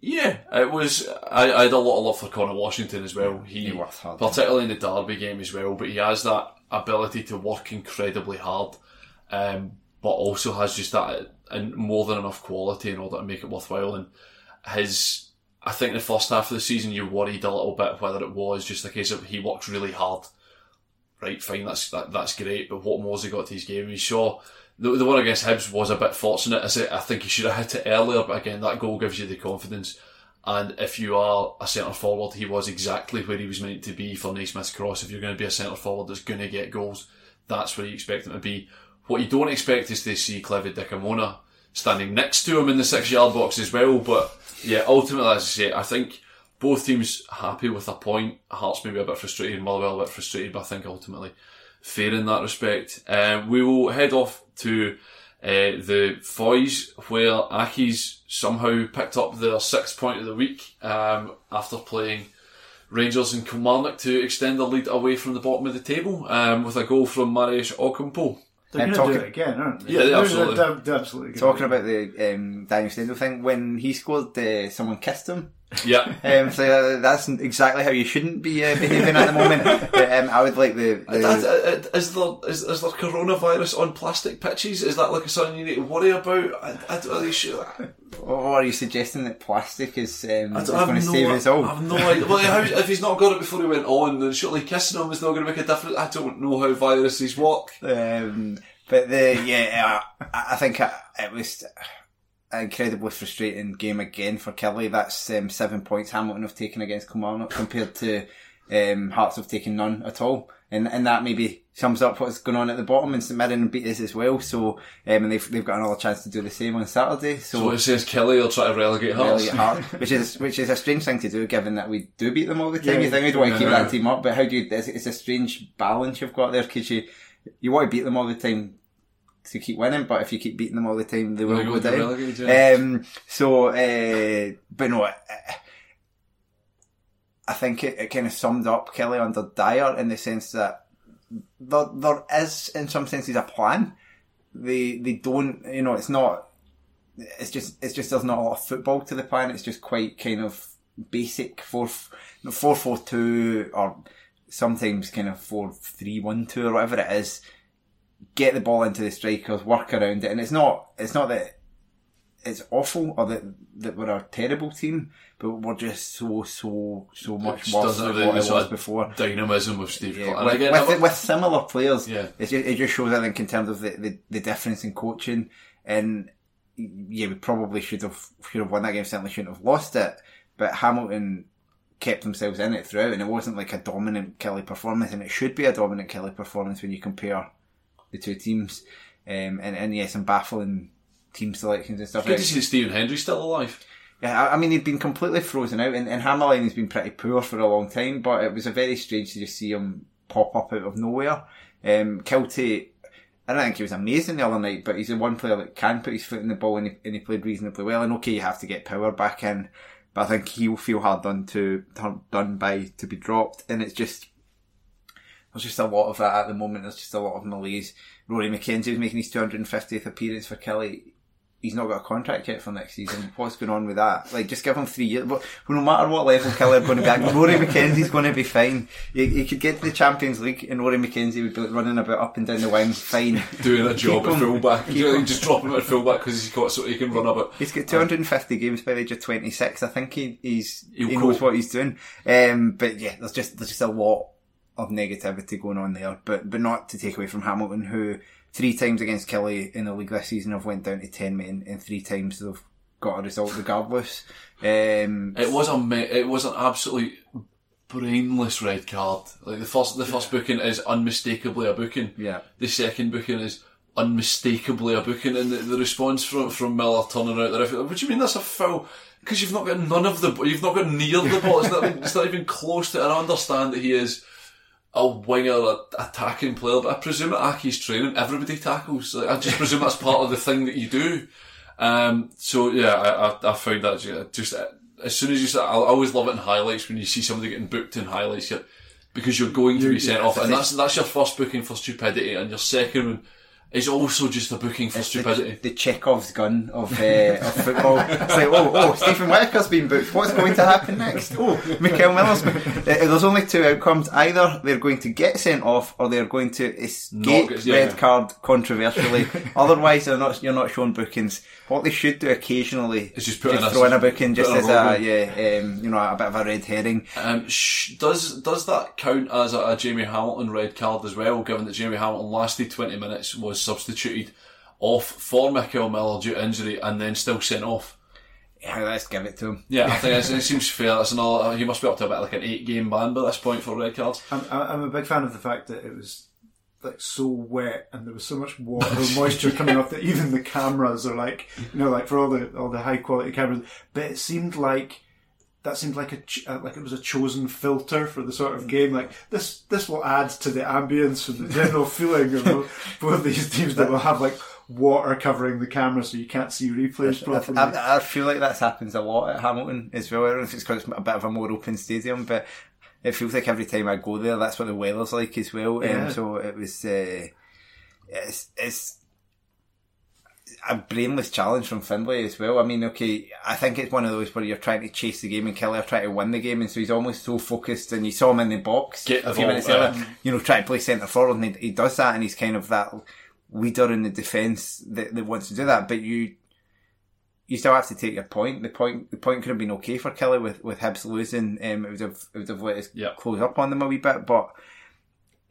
yeah, it was. I, I had a lot of love for Conor Washington as well. He, He particularly in the Derby game as well, but he has that ability to work incredibly hard, um, but also has just that and more than enough quality in order to make it worthwhile. And his, I think the first half of the season you worried a little bit whether it was just a case of he works really hard. Right, fine, that's that, that's great. But what more has he got to his game? He saw the, the one against Hibs was a bit fortunate. I say I think he should have hit it earlier, but again, that goal gives you the confidence. And if you are a centre forward, he was exactly where he was meant to be for Naismith's cross. If you're going to be a centre forward that's going to get goals, that's where you expect him to be. What you don't expect is to see Clevid Dikamona standing next to him in the six yard box as well. But yeah, ultimately, as I say, I think both teams happy with a point. Hearts maybe a bit frustrated, Motherwell a bit frustrated, but I think ultimately fair in that respect. Um, we will head off to uh, the Foys, where Accies somehow picked up their sixth point of the week um, after playing Rangers and Kilmarnock to extend the lead away from the bottom of the table um, with a goal from Marius Okumpo. They're And going to do talking- it again, aren't they? Yeah, they absolutely- They're, they're absolutely Talking about the um, Daniel Stendel thing, when he scored, uh, someone kissed him. Yeah. Um, so uh, that's exactly how you shouldn't be uh, behaving at the moment. But, um, I would like the, the That- uh, uh, is there is, is there coronavirus on plastic pitches? Is that like a something you need to worry about? I, I, are you sure? Or are you suggesting that plastic is, um, is going to have save us all? I have no idea. Well, how, if he's not got it before he went on, then surely kissing him is not going to make a difference. I don't know how viruses work. Um, but the yeah, I, I think it was an incredibly frustrating game again for Killie. That's um, seven points Hamilton have taken against Kilmarnock compared to um, Hearts have taken none at all. And and that maybe sums up what's going on at the bottom. And St Mirren beat us as well. So um, and they've they've got another chance to do the same on Saturday. So, So it says Killie will try to relegate Hearts. really hard, which is which is a strange thing to do, given that we do beat them all the time. Yeah, you think we'd want to keep that team up, but how do you? It's, it's a strange balance you've got there because you you want to beat them all the time to keep winning, but if you keep beating them all the time, they will go go down. relegated, yeah. Um, so, uh, but no, I, I think it, it kind of summed up Killie under Dyer in the sense that there, there is, in some senses, a plan. They they don't, you know, it's not. It's just it's just there's not a lot of football to the plan. It's just quite kind of basic four four four two or sometimes kind of four three one two or whatever it is. Get the ball into the strikers, work around it, and it's not it's not that it's awful or that that we're a terrible team, but we're just so so so much worse than what it was before. Dynamism of Steve Yeah, Clarke. With, again, with, with similar players, Yeah. it, just, it just shows, I think, in terms of the, the, the difference in coaching. And yeah, we probably should have should have won that game. Certainly shouldn't have lost it. But Hamilton kept themselves in it throughout, and it wasn't like a dominant Killie performance. And it should be a dominant Killie performance when you compare the two teams. Um, and, and yes, some baffling team selections and stuff. good to see Stephen Hendrie still alive. Yeah, I I mean, he'd been completely frozen out, and, and Hammerline has been pretty poor for a long time, but it was a very strange to just see him pop up out of nowhere. Um, Kiltie, I don't think he was amazing the other night, but he's the one player that can put his foot in the ball, and he, and he played reasonably well. And okay, you have to get power back in, but I think he'll feel hard done to done by to be dropped, and it's just there's just a lot of that at the moment. There's just a lot of malaise. Rory McKenzie was making his 250th appearance for Killie. He's not got a contract yet for next season. What's going on with that? Like, just give him three years. But no matter what level Killie are going to be at, Rory McKenzie's going to be fine. He, he could get to the Champions League and Rory McKenzie would be running about up and down the wings, fine. Doing a job at fullback. just drop him at fullback because he's got so he can run about. He's got 250 games by the age of 26. I think he, he's, He'll he knows cope. what he's doing. Um, but yeah, there's just, there's just a lot of negativity going on there, but, but not to take away from Hamilton, who three times against Killie in the league this season have went down to 10 men and three times they've got a result regardless. Um, It was a it was an absolute brainless red card. Like the first the first booking is unmistakably a booking. Yeah. The second booking is unmistakably a booking, and the, the response from from Miller turning out there. What do you mean that's a foul? Because you've not got none of the you've not got near the ball. It's not even, it's not even close to. And I understand that he is a winger, a attacking player, but I presume at Accies training everybody tackles. Like, I just presume that's part of the thing that you do. Um, so yeah, I, I, I found that ju- just uh, as soon as you start, I always love it in highlights when you see somebody getting booked in highlights you're, because you're going to be sent off, and that's that's your first booking for stupidity, and your second one is also just a booking for stupidity. the, the Chekhov's gun of, uh, of football. It's like, oh, oh, Steven Whittaker's been booked. What's going to happen next? Oh, Mikel Miller's been... Uh, there's only two outcomes. Either they're going to get sent off or they're going to escape get- yeah, red card controversially. Otherwise, they're not, you're not shown bookings. What they should do occasionally Is just put in a- throw in a booking just a as a, yeah, um, you know, a bit of a red herring. Um, sh- does does that count as a, a Jamie Hamilton red card as well? Given that Jamie Hamilton lasted twenty minutes, was substituted off for Mikel Miller due to injury, and then still sent off. Yeah, let's give it to him. Yeah, I think it's, it seems fair. That's another. He must be up to about like an eight game ban by this point for red cards. I'm, I'm a big fan of the fact that it was like so wet and there was so much water and moisture coming off that even the cameras are like, you know, like for all the all the high quality cameras. But it seemed like that seemed like a ch- uh, like it was a chosen filter for the sort of game. Like this this will add to the ambience and the general feeling of both these teams that will have like water covering the camera so you can't see replays properly. I, I, I feel like that happens a lot at Hamilton as well. I don't know if it's because it's a bit of a more open stadium, but it feels like every time I go there, that's what the weather's like as well. Yeah. Um, so it was, uh, it's, it's a brainless challenge from Findlay as well. I mean, okay, I think it's one of those where you're trying to chase the game and Killie are trying to win the game, and so he's almost so focused. And you saw him in the box Get a few minutes earlier, you know, trying to play centre forward, and he, he does that, and he's kind of that leader in the defence that, that wants to do that. But you, you still have to take your point. The point the point could have been okay for Killie with with Hibs losing. Um, it would have it would have let us Yeah. close up on them a wee bit, but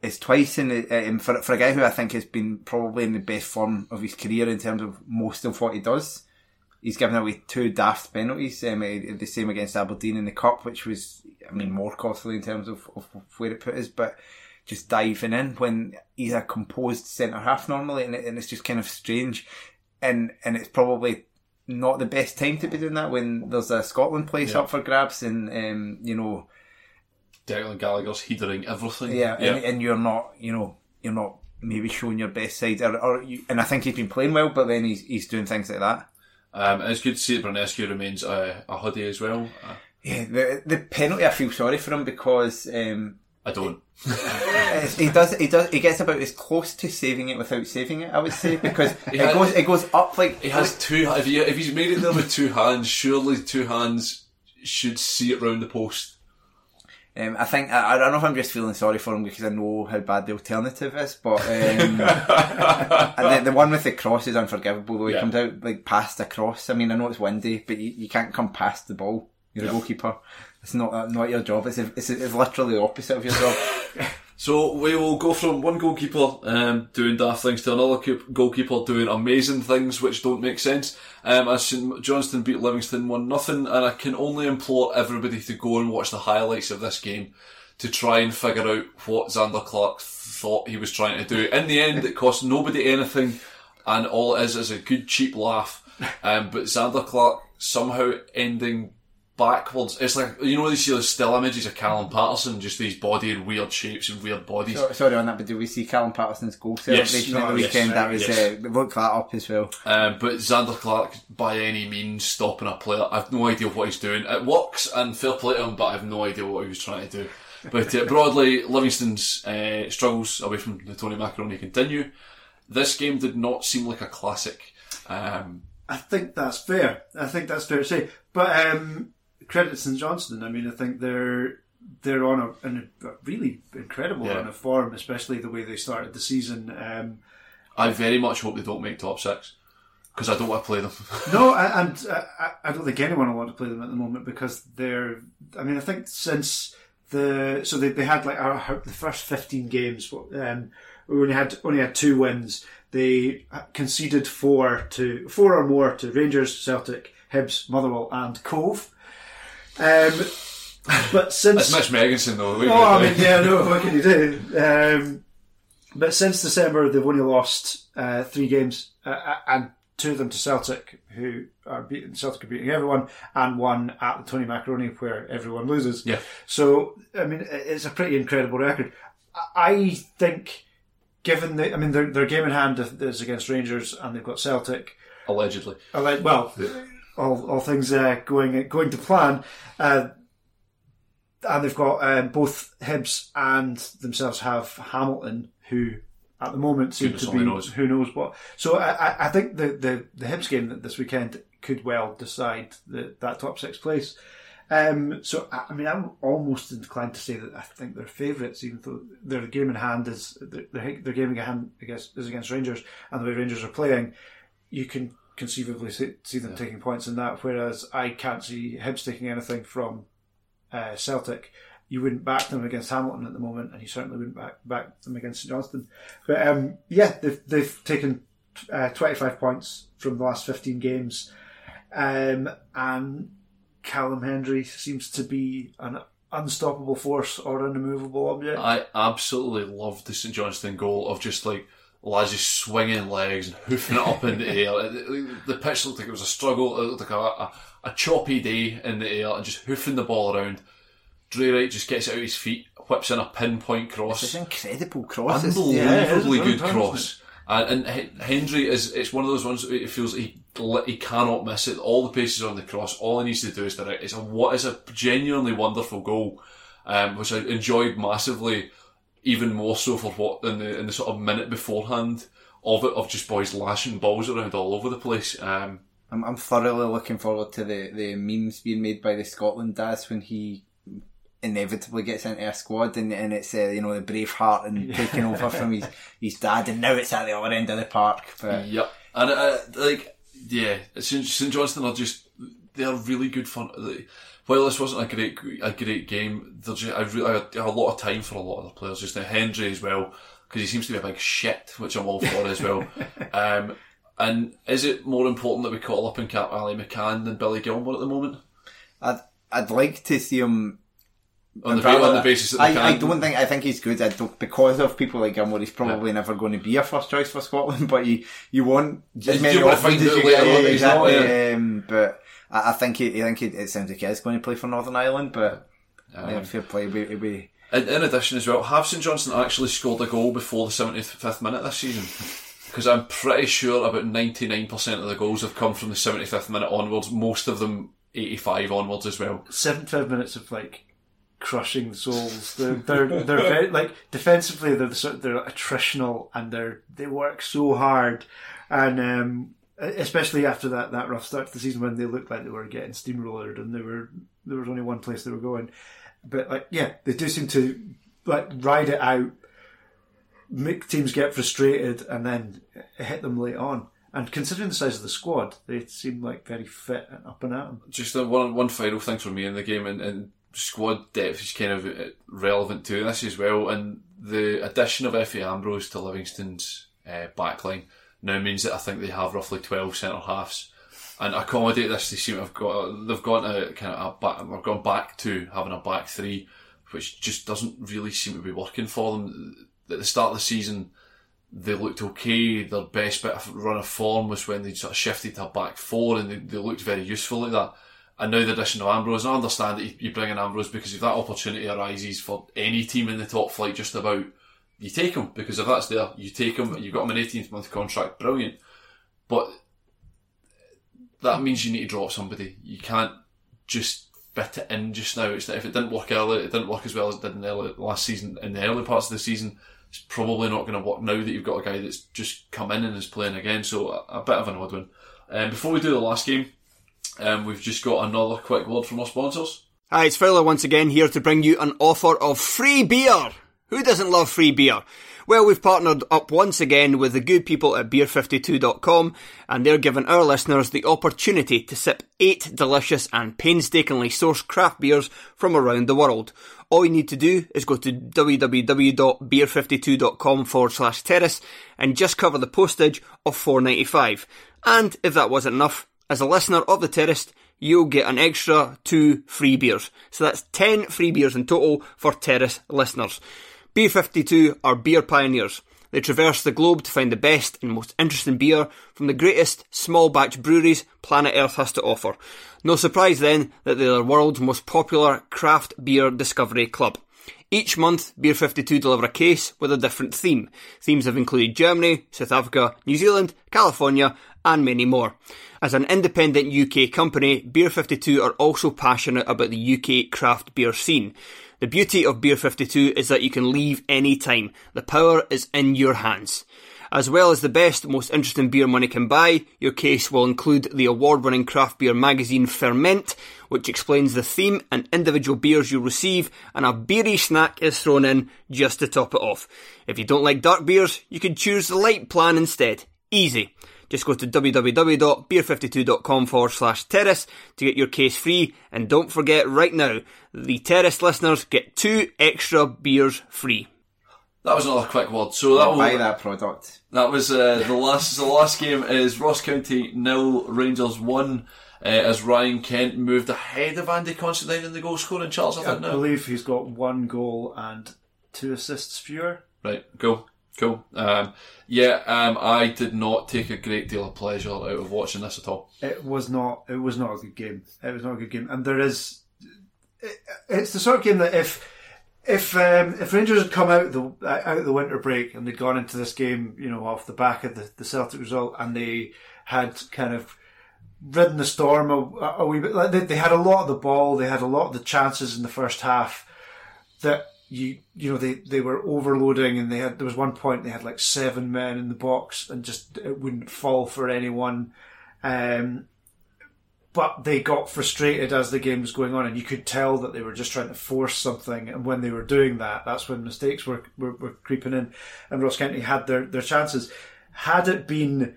it's twice in the, um, for for a guy who I think has been probably in the best form of his career in terms of most of what he does. He's given away two daft penalties. Um, uh, the same against Aberdeen in the cup, which was I mean more costly in terms of, of where it put us, but just diving in when he's a composed centre half normally, and, it, and it's just kind of strange, and and it's probably not the best time to be doing that when there's a Scotland place up for grabs, and um, you know, Declan Gallagher's headering everything. yeah, And, and you're not, you know, you're not maybe showing your best side, or, or you, and I think he's been playing well, but then he's he's doing things like that. Um, it's good to see that Branescu remains uh, a hoodie as well. Uh, Yeah, the the penalty, I feel sorry for him because. Um, I don't. He does. He does. He gets about as close to saving it without saving it. I would say because it has- goes. It goes up like He has two. If, he, if he's made it there with two hands, surely two hands should see it round the post. Um, I think I, I don't know if I'm just feeling sorry for him because I know how bad the alternative is, but um, and the, the one with the cross is unforgivable. Though he Yeah. comes out like past a cross. I mean, I know it's windy, but you, you can't come past the ball. You're a goalkeeper. It's not uh, not your job. It's, it's it's literally the opposite of your job. So we will go from one goalkeeper um, doing daft things to another keep- goalkeeper doing amazing things which don't make sense. Um, as St Johnstone beat Livingston one nothing, and I can only implore everybody to go and watch the highlights of this game to try and figure out what Zander Clark thought he was trying to do. In the end, it cost nobody anything, and all it is is a good cheap laugh. Um, but Zander Clark somehow ending backwards. It's like you know these these still images of Callum Paterson, just these body in weird shapes and weird bodies. So- Sorry on that, but did we see Callum Paterson's goal celebration no, at the yes, weekend? that was yes. uh, look that up as well. Um, but Zander Clark, by any means, stopping a player, I have no idea what he's doing. It works, and fair play to him, but I have no idea what he was trying to do. But uh, broadly, Livingston's uh, struggles away from the Tony Macaroni continue. This game did not seem like a classic. Um, I think that's fair. I think that's fair to say. But um, credit to St Johnstone. I mean, I think they're they're on a, in a really incredible Yeah. run of form, especially the way they started the season. Um, I very much hope they don't make top six because I don't want to play them. no, I- and uh, I, I don't think anyone will want to play them at the moment because they're. I mean, I think since the so they, they had like our, the first fifteen games. Um, we only had only had two wins. They conceded four to four or more to Rangers, Celtic, Hibs, Motherwell, and Cove. Um, but since It's Mitch Megginson though. Oh, I mean, yeah, no, what can you do? Um, but since December, they've only lost uh, three games, uh, and two of them to Celtic, who are beating Celtic are beating everyone, and one at the Tony Macaroni, where everyone loses. Yeah. So, I mean, it's a pretty incredible record. I- think, given the, I mean, their, their game in hand is against Rangers, and they've got Celtic. Allegedly. Well, all, all things uh, going going to plan. Uh, and they've got um, both Hibs and themselves have Hamilton, who at the moment seem Goodness to be knows. who knows what. So I, I- think the, the the Hibs game this weekend could well decide the, that top six place. Um, so I I mean, I'm almost inclined to say that I think they're favourites, even though their game in hand is their, their game in hand against is against Rangers, and the way Rangers are playing, you can conceivably see, see them taking points in that. Whereas I can't see Hibs taking anything from uh, Celtic. You wouldn't back them against Hamilton at the moment, and you certainly wouldn't back back them against St Johnstone. But um, yeah, they've they've taken uh, 25 points from the last 15 games, um, and Callum Hendry seems to be an unstoppable force or an immovable object. I absolutely love the St Johnstone goal of just like lads just swinging legs and hoofing it up in the air. The pitch looked like it was a struggle. It looked like a, a, a choppy day in the air and just hoofing the ball around. Dre Wright just gets it out his feet, whips in a pinpoint cross. It's an incredible cross. Unbelievably yeah, is, good cross. And, and Hendry is it's one of those ones it feels he he cannot miss it. All the paces are on the cross. All he needs to do is direct. It's a what is a genuinely wonderful goal, um, which I enjoyed massively. Even more so for what in the in the sort of minute beforehand of it of just boys lashing balls around all over the place. Um, I'm, I'm thoroughly looking forward to the, the memes being made by the Scotland dads when he inevitably gets into a squad and, and it's uh, you know the brave heart and taking over from his, his dad and now it's at the other end of the park but Yep. And uh, like yeah, St St Johnstone are just they are really good fun. They- While this wasn't a great a great game, just, I really I had a lot of time for a lot of the players. Just now Hendry as well because he seems to be a big shit, which I'm all for as well. Um, and is it more important that we call up and cap Ali McCann than Billy Gilmour at the moment? I'd I'd like to see him. On the, on the basis that I, I don't think I think he's good. I don't, because of people like Gilmour, he's probably never going to be a first choice for Scotland. But you you want as many do wanna options find as you get. Yeah, he's not, exactly. Um, but I, I think he, I think he, it sounds like he is going to play for Northern Ireland. But yeah, fair play. It'll be, it'll be In, in addition, as well, have St Johnstone actually scored a goal before the 75th minute this season? Because I'm pretty sure about 99% of the goals have come from the 75th minute onwards, most of them 85 onwards as well. 75 minutes of like crushing the souls. They're they're they're very like defensively they're they're attritional and they're they work so hard and um especially after that that rough start to the season when they looked like they were getting steamrollered and they were there was only one place they were going. But like yeah, they do seem to like ride it out make teams get frustrated and then hit them late on. And considering the size of the squad, they seem like very fit and up and at 'em. Just one one final thing for me in the game, and, and squad depth is kind of uh, relevant to this as well. And the addition of Efe Ambrose to Livingston's uh, backline now means that I think they have roughly twelve centre halves. And accommodate this, they seem to have got they've gone to kind of a back, they've gone back to having a back three, which just doesn't really seem to be working for them. At the start of the season, they looked okay. Their best bit of run of form was when they sort of shifted to a back four and they, they looked very useful like that. And now the addition of Ambrose, I understand that you bring in Ambrose because if that opportunity arises for any team in the top flight, just about, you take him because if that's there, you take him. You've got him an 18th month contract, brilliant. But that means you need to drop somebody. You can't just fit it in just now. It's, if it didn't work early, it didn't work as well as it did in the early, last season. In the early parts of the season, it's probably not going to work now that you've got a guy that's just come in and is playing again. So a, a bit of an odd one. Um, before we do the last game, um, we've just got another quick word from our sponsors. Hi, it's Fowler once again here to bring you an offer of free beer. Who doesn't love free beer? Well, we've partnered up once again with the good people at beer52.com and they're giving our listeners the opportunity to sip eight delicious and painstakingly sourced craft beers from around the world. All you need to do is go to www.beer52.com forward slash terrace and just cover the postage of four ninety five. And if that wasn't enough, as a listener of the terrace, you'll get an extra two free beers. So that's 10 free beers in total for Terrace listeners. Beer 52 are beer pioneers. They traverse the globe to find the best and most interesting beer from the greatest small batch breweries planet Earth has to offer. No surprise then that they're the world's most popular craft beer discovery club. Each month, Beer 52 deliver a case with a different theme. Themes have included Germany, South Africa, New Zealand, California, and many more. As an independent UK company, Beer 52 are also passionate about the UK craft beer scene. The beauty of Beer 52 is that you can leave any time. The power is in your hands. As well as the best, most interesting beer money can buy, your case will include the award-winning craft beer magazine Ferment, which explains the theme and individual beers you'll receive, and a beery snack is thrown in just to top it off. If you don't like dark beers, you can choose the light plan instead. Easy. Just go to www.beer52.com forward slash terrace to get your case free, and don't forget right now, the terrace listeners get two extra beers free. That was another quick word. So that will, buy that product. That was uh, the last. The last game is Ross County nil, Rangers one. Uh, as Ryan Kent moved ahead of Andy Considine in the goal scoring charts, I I think now. believe he's got one goal and two assists fewer. Right, cool, cool. Um, yeah, um, I did not take a great deal of pleasure out of watching this at all. It was not. It was not a good game. It was not a good game, and there is. It, it's the sort of game that if if um, if Rangers had come out the out the winter break and they'd gone into this game, you know, off the back of the, the Celtic result, and they had kind of ridden the storm a, a wee bit. Like they, they had a lot of the ball, they had a lot of the chances in the first half that you you know they they were overloading, and they had there was one point they had like seven men in the box, and just it wouldn't fall for anyone. Um, but they got frustrated as the game was going on, and you could tell that they were just trying to force something. And when they were doing that, that's when mistakes were were, were creeping in. And Ross County had their their chances. Had it been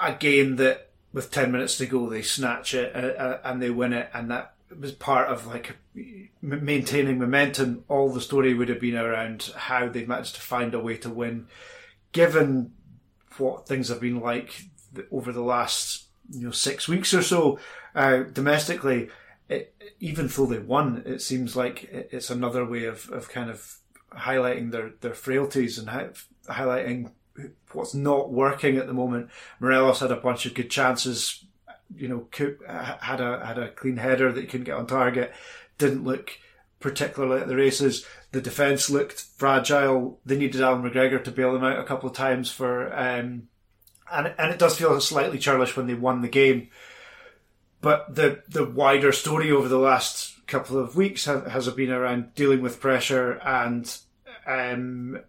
a game that with 10 minutes to go they snatch it uh, uh, and they win it and that was part of like maintaining momentum all the story would have been around how they managed to find a way to win given what things have been like over the last you know six weeks or so uh, domestically it, even though they won it seems like it's another way of, of kind of highlighting their, their frailties and hi- highlighting what's not working at the moment. Morelos had a bunch of good chances. You know, Coop uh, had a had a clean header that he couldn't get on target. Didn't look particularly at the races. The defence looked fragile. They needed Allan McGregor to bail them out a couple of times for, um, and and it does feel slightly churlish when they won the game. But the the wider story over the last couple of weeks has, has been around dealing with pressure and um,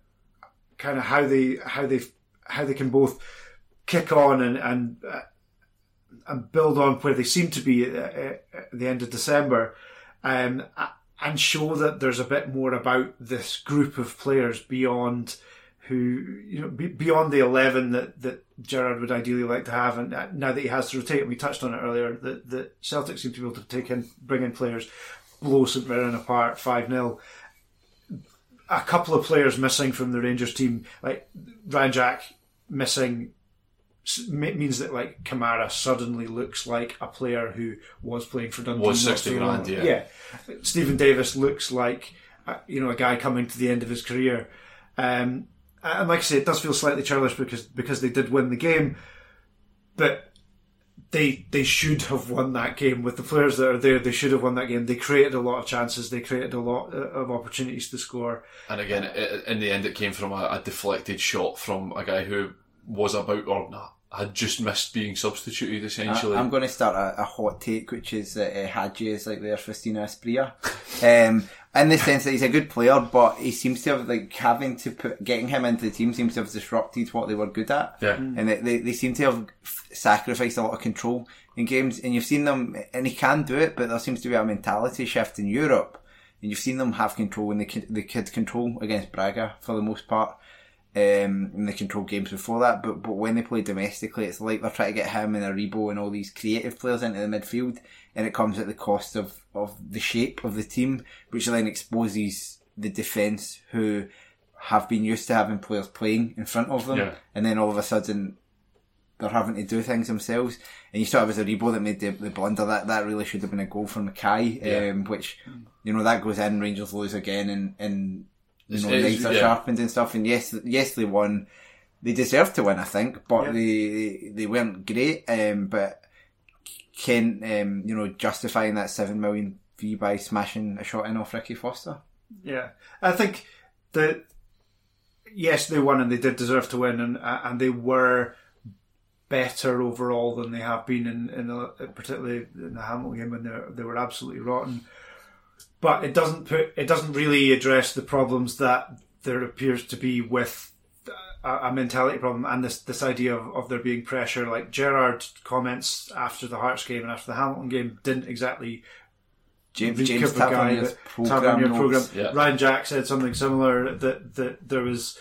kind of how they how they how they can both kick on and and uh, and build on where they seem to be at, the end of December, um, and show that there's a bit more about this group of players beyond who you know beyond the eleven that that Gerrard would ideally like to have, and uh, now that he has to rotate, and we touched on it earlier, that that Celtic seem to be able to take in bring in players, blow St Mirren apart five 0 a couple of players missing from the Rangers team, like Ryan Jack missing, means that like Kamara suddenly looks like a player who was playing for Dundee. Was not 60 so long- grand, yeah. yeah. Steven Davis looks like uh, you know a guy coming to the end of his career, um, and like I say, it does feel slightly churlish because because they did win the game, but they they should have won that game with the players that are there. They should have won that game. They created a lot of chances. They created a lot uh, of opportunities to score. And again, in the end, it came from a, a deflected shot from a guy who was about or nah, had just missed being substituted. Essentially, I, am going to start a, a hot take, which is that uh, Hagi is like their Festina Espria. um, in the sense that he's a good player, but he seems to have like having to put getting him into the team seems to have disrupted what they were good at. Yeah. and they, they, they seem to have sacrificed a lot of control in games. And you've seen them, and he can do it, but there seems to be a mentality shift in Europe. And you've seen them have control when they ki- they could control against Braga for the most part um, and they control games before that. But but when they play domestically, it's like they're trying to get him and Aribo and all these creative players into the midfield, and it comes at the cost of of the shape of the team, which then exposes the defence who have been used to having players playing in front of them, Yeah. and then all of a sudden. They're having to do things themselves, and you saw it was Aribo that made the, the blunder. That that really should have been a goal from Mackay, Yeah. um, which you know that goes in. Rangers lose again, and and you know it's- yeah. sharpened and stuff. And yes, yes, they won. They deserved to win, I think, but Yeah. they they weren't great. Um, but Ken, um, you know, justifying that seven million fee by smashing a shot in off Ricky Foster. Yeah, I think that yes, they won and they did deserve to win, and and they were better overall than they have been in, in the, particularly in the Hamilton game when they they were absolutely rotten. But it doesn't put it doesn't really address the problems that there appears to be with uh, a, a mentality problem and this this idea of, of there being pressure. Like Gerrard comments after the Hearts game and after the Hamilton game didn't exactly James Reed James Cooper guy Tavernier's that- program Tavernier notes. program. Yeah. Ryan Jack said something similar that that there was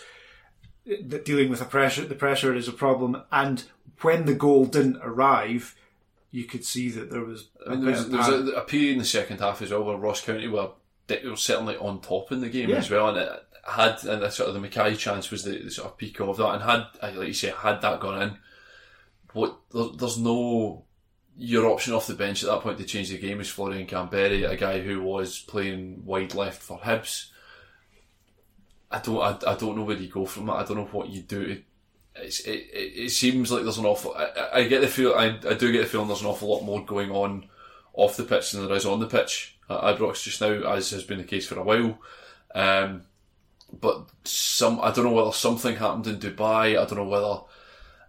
that dealing with the pressure the pressure is a problem, and when the goal didn't arrive, you could see that there was. Mean, there was, there was a, a period in the second half as well where Ross County were were certainly on top in the game Yeah. as well, and it had and the sort of the Mackay chance was the, the sort of peak of that, and had uh, like you say had that gone in, what there, there's no your option off the bench at that point to change the game is Florian Kamberi, a guy who was playing wide left for Hibs. I don't I, I don't know where you go from that. I don't know what you do. It's, it, it, seems like there's an awful. I- I get the feel. I, I do get the feeling there's an awful lot more going on off the pitch than there is on the pitch at Ibrox just now, as has been the case for a while. Um, but some, I don't know whether something happened in Dubai. I don't know whether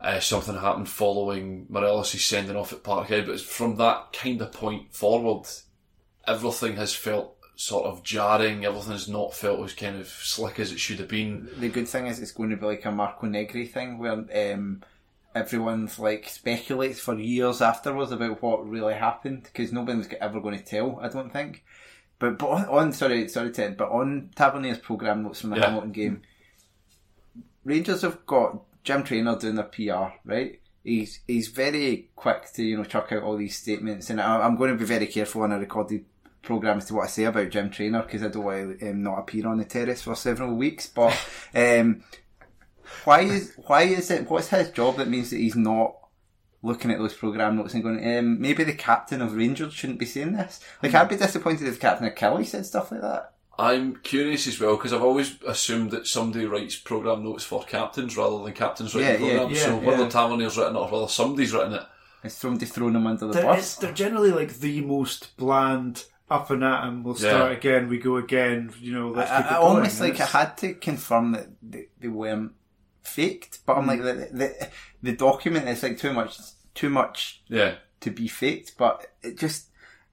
uh, something happened following Morelos' sending off at Parkhead. But from that kind of point forward, everything has felt sort of jarring. Everything's not felt as kind of slick as it should have been. The good thing is it's going to be like a Marco Negri thing where um, everyone's like speculates for years afterwards about what really happened because nobody's ever going to tell. I don't think. But but on, on sorry sorry Ted, but on Tavernier's program notes from the Yeah. Hamilton game, Rangers have got Jim Traynor doing their PR right. he's he's very quick to you know chuck out all these statements, and I, I'm going to be very careful on a recorded program as to what I say about Jim Traynor because I don't want to um, not appear on the terrace for several weeks. But um, why is why is it? What's his job that means that he's not looking at those program notes and going, um, maybe the captain of Rangers shouldn't be saying this. Like I'd be disappointed if the captain of Killie said stuff like that. I'm curious as well because I've always assumed that somebody writes program notes for captains rather than captains writing Yeah, yeah, programs. yeah, so whether yeah. Tavernier's written it or whether somebody's written it. It's somebody throwing them under the They're, bus. it's, they're generally like the most bland, up and at 'em, We'll Yeah. start again. We go again. You know, let's I, keep it I going. almost like I had to confirm that they, they weren't faked, but I'm like the, the the document is like too much too much Yeah. to be faked, but it just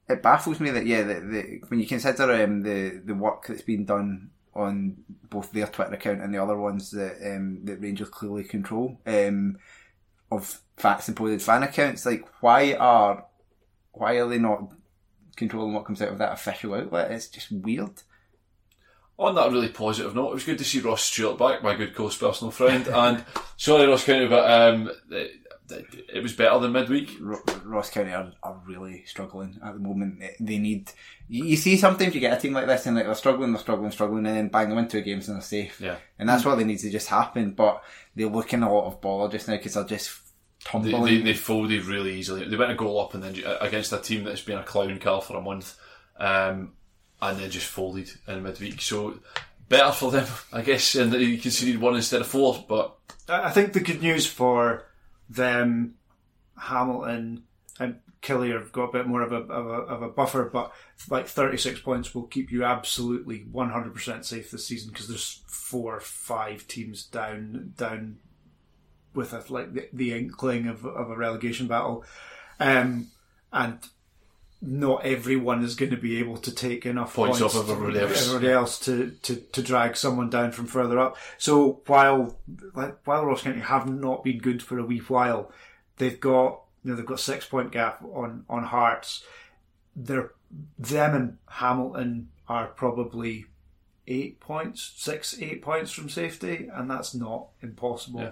it baffles me that yeah, the, the, when you consider um, the the work that's been done on both their Twitter account and the other ones that um, that Rangers clearly control um, of fa- supposed fan accounts, like why are why are they not controlling what comes out of that official outlet? It's just weird. On that really positive note, it was good to see Ross Stewart back, my good close personal friend. and sorry, Ross County, but um, it, it was better than midweek. Ro- Ross County are, are really struggling at the moment. They- need. You, see, sometimes you get a team like this and like they're struggling, they're struggling, struggling, and then bang, they win two games and they're safe. Yeah. And that's what they need to just happen. But they're looking a lot of baller just now because they're just tumbling. they, they folded really easily. They went a goal up and then against a team that's been a clown car for a month, um, and then just folded in midweek. So better for them, I guess. And they conceded one instead of four, but I think the good news for them, Hamilton and Killie have got a bit more of a, of a of a buffer, but like 36 points will keep you absolutely 100% safe this season because there's four or five teams down down with a, like the, the inkling of, of a relegation battle, um, and not everyone is going to be able to take enough Points points, off of everybody else. everybody else to, to, to drag someone down from further up. So while like, while Ross County have not been good for a wee while, they've got you know they've got six point gap on on Hearts. They're them and Hamilton are probably eight points, six eight points from safety, and that's not impossible. Yeah.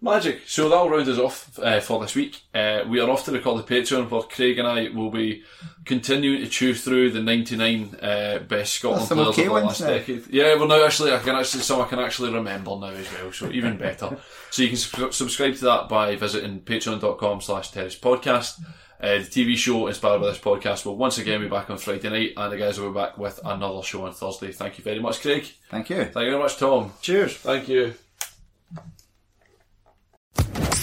Magic. So that'll round us off uh, for this week. Uh, we are off to record the Patreon where Craig and I will be continuing to chew through the 99 uh, best Scotland players okay of the last now. decade. Yeah, well now actually I can actually some I can actually remember now as well, so even better. so you can sub- subscribe to that by visiting patreon.com slash terrace podcast. Uh, the TV show inspired by this podcast will once again be back on Friday night, and the guys will be back with another show on Thursday. Thank you very much, Craig. Thank you. Thank you very much, Tom. Cheers. Thank you.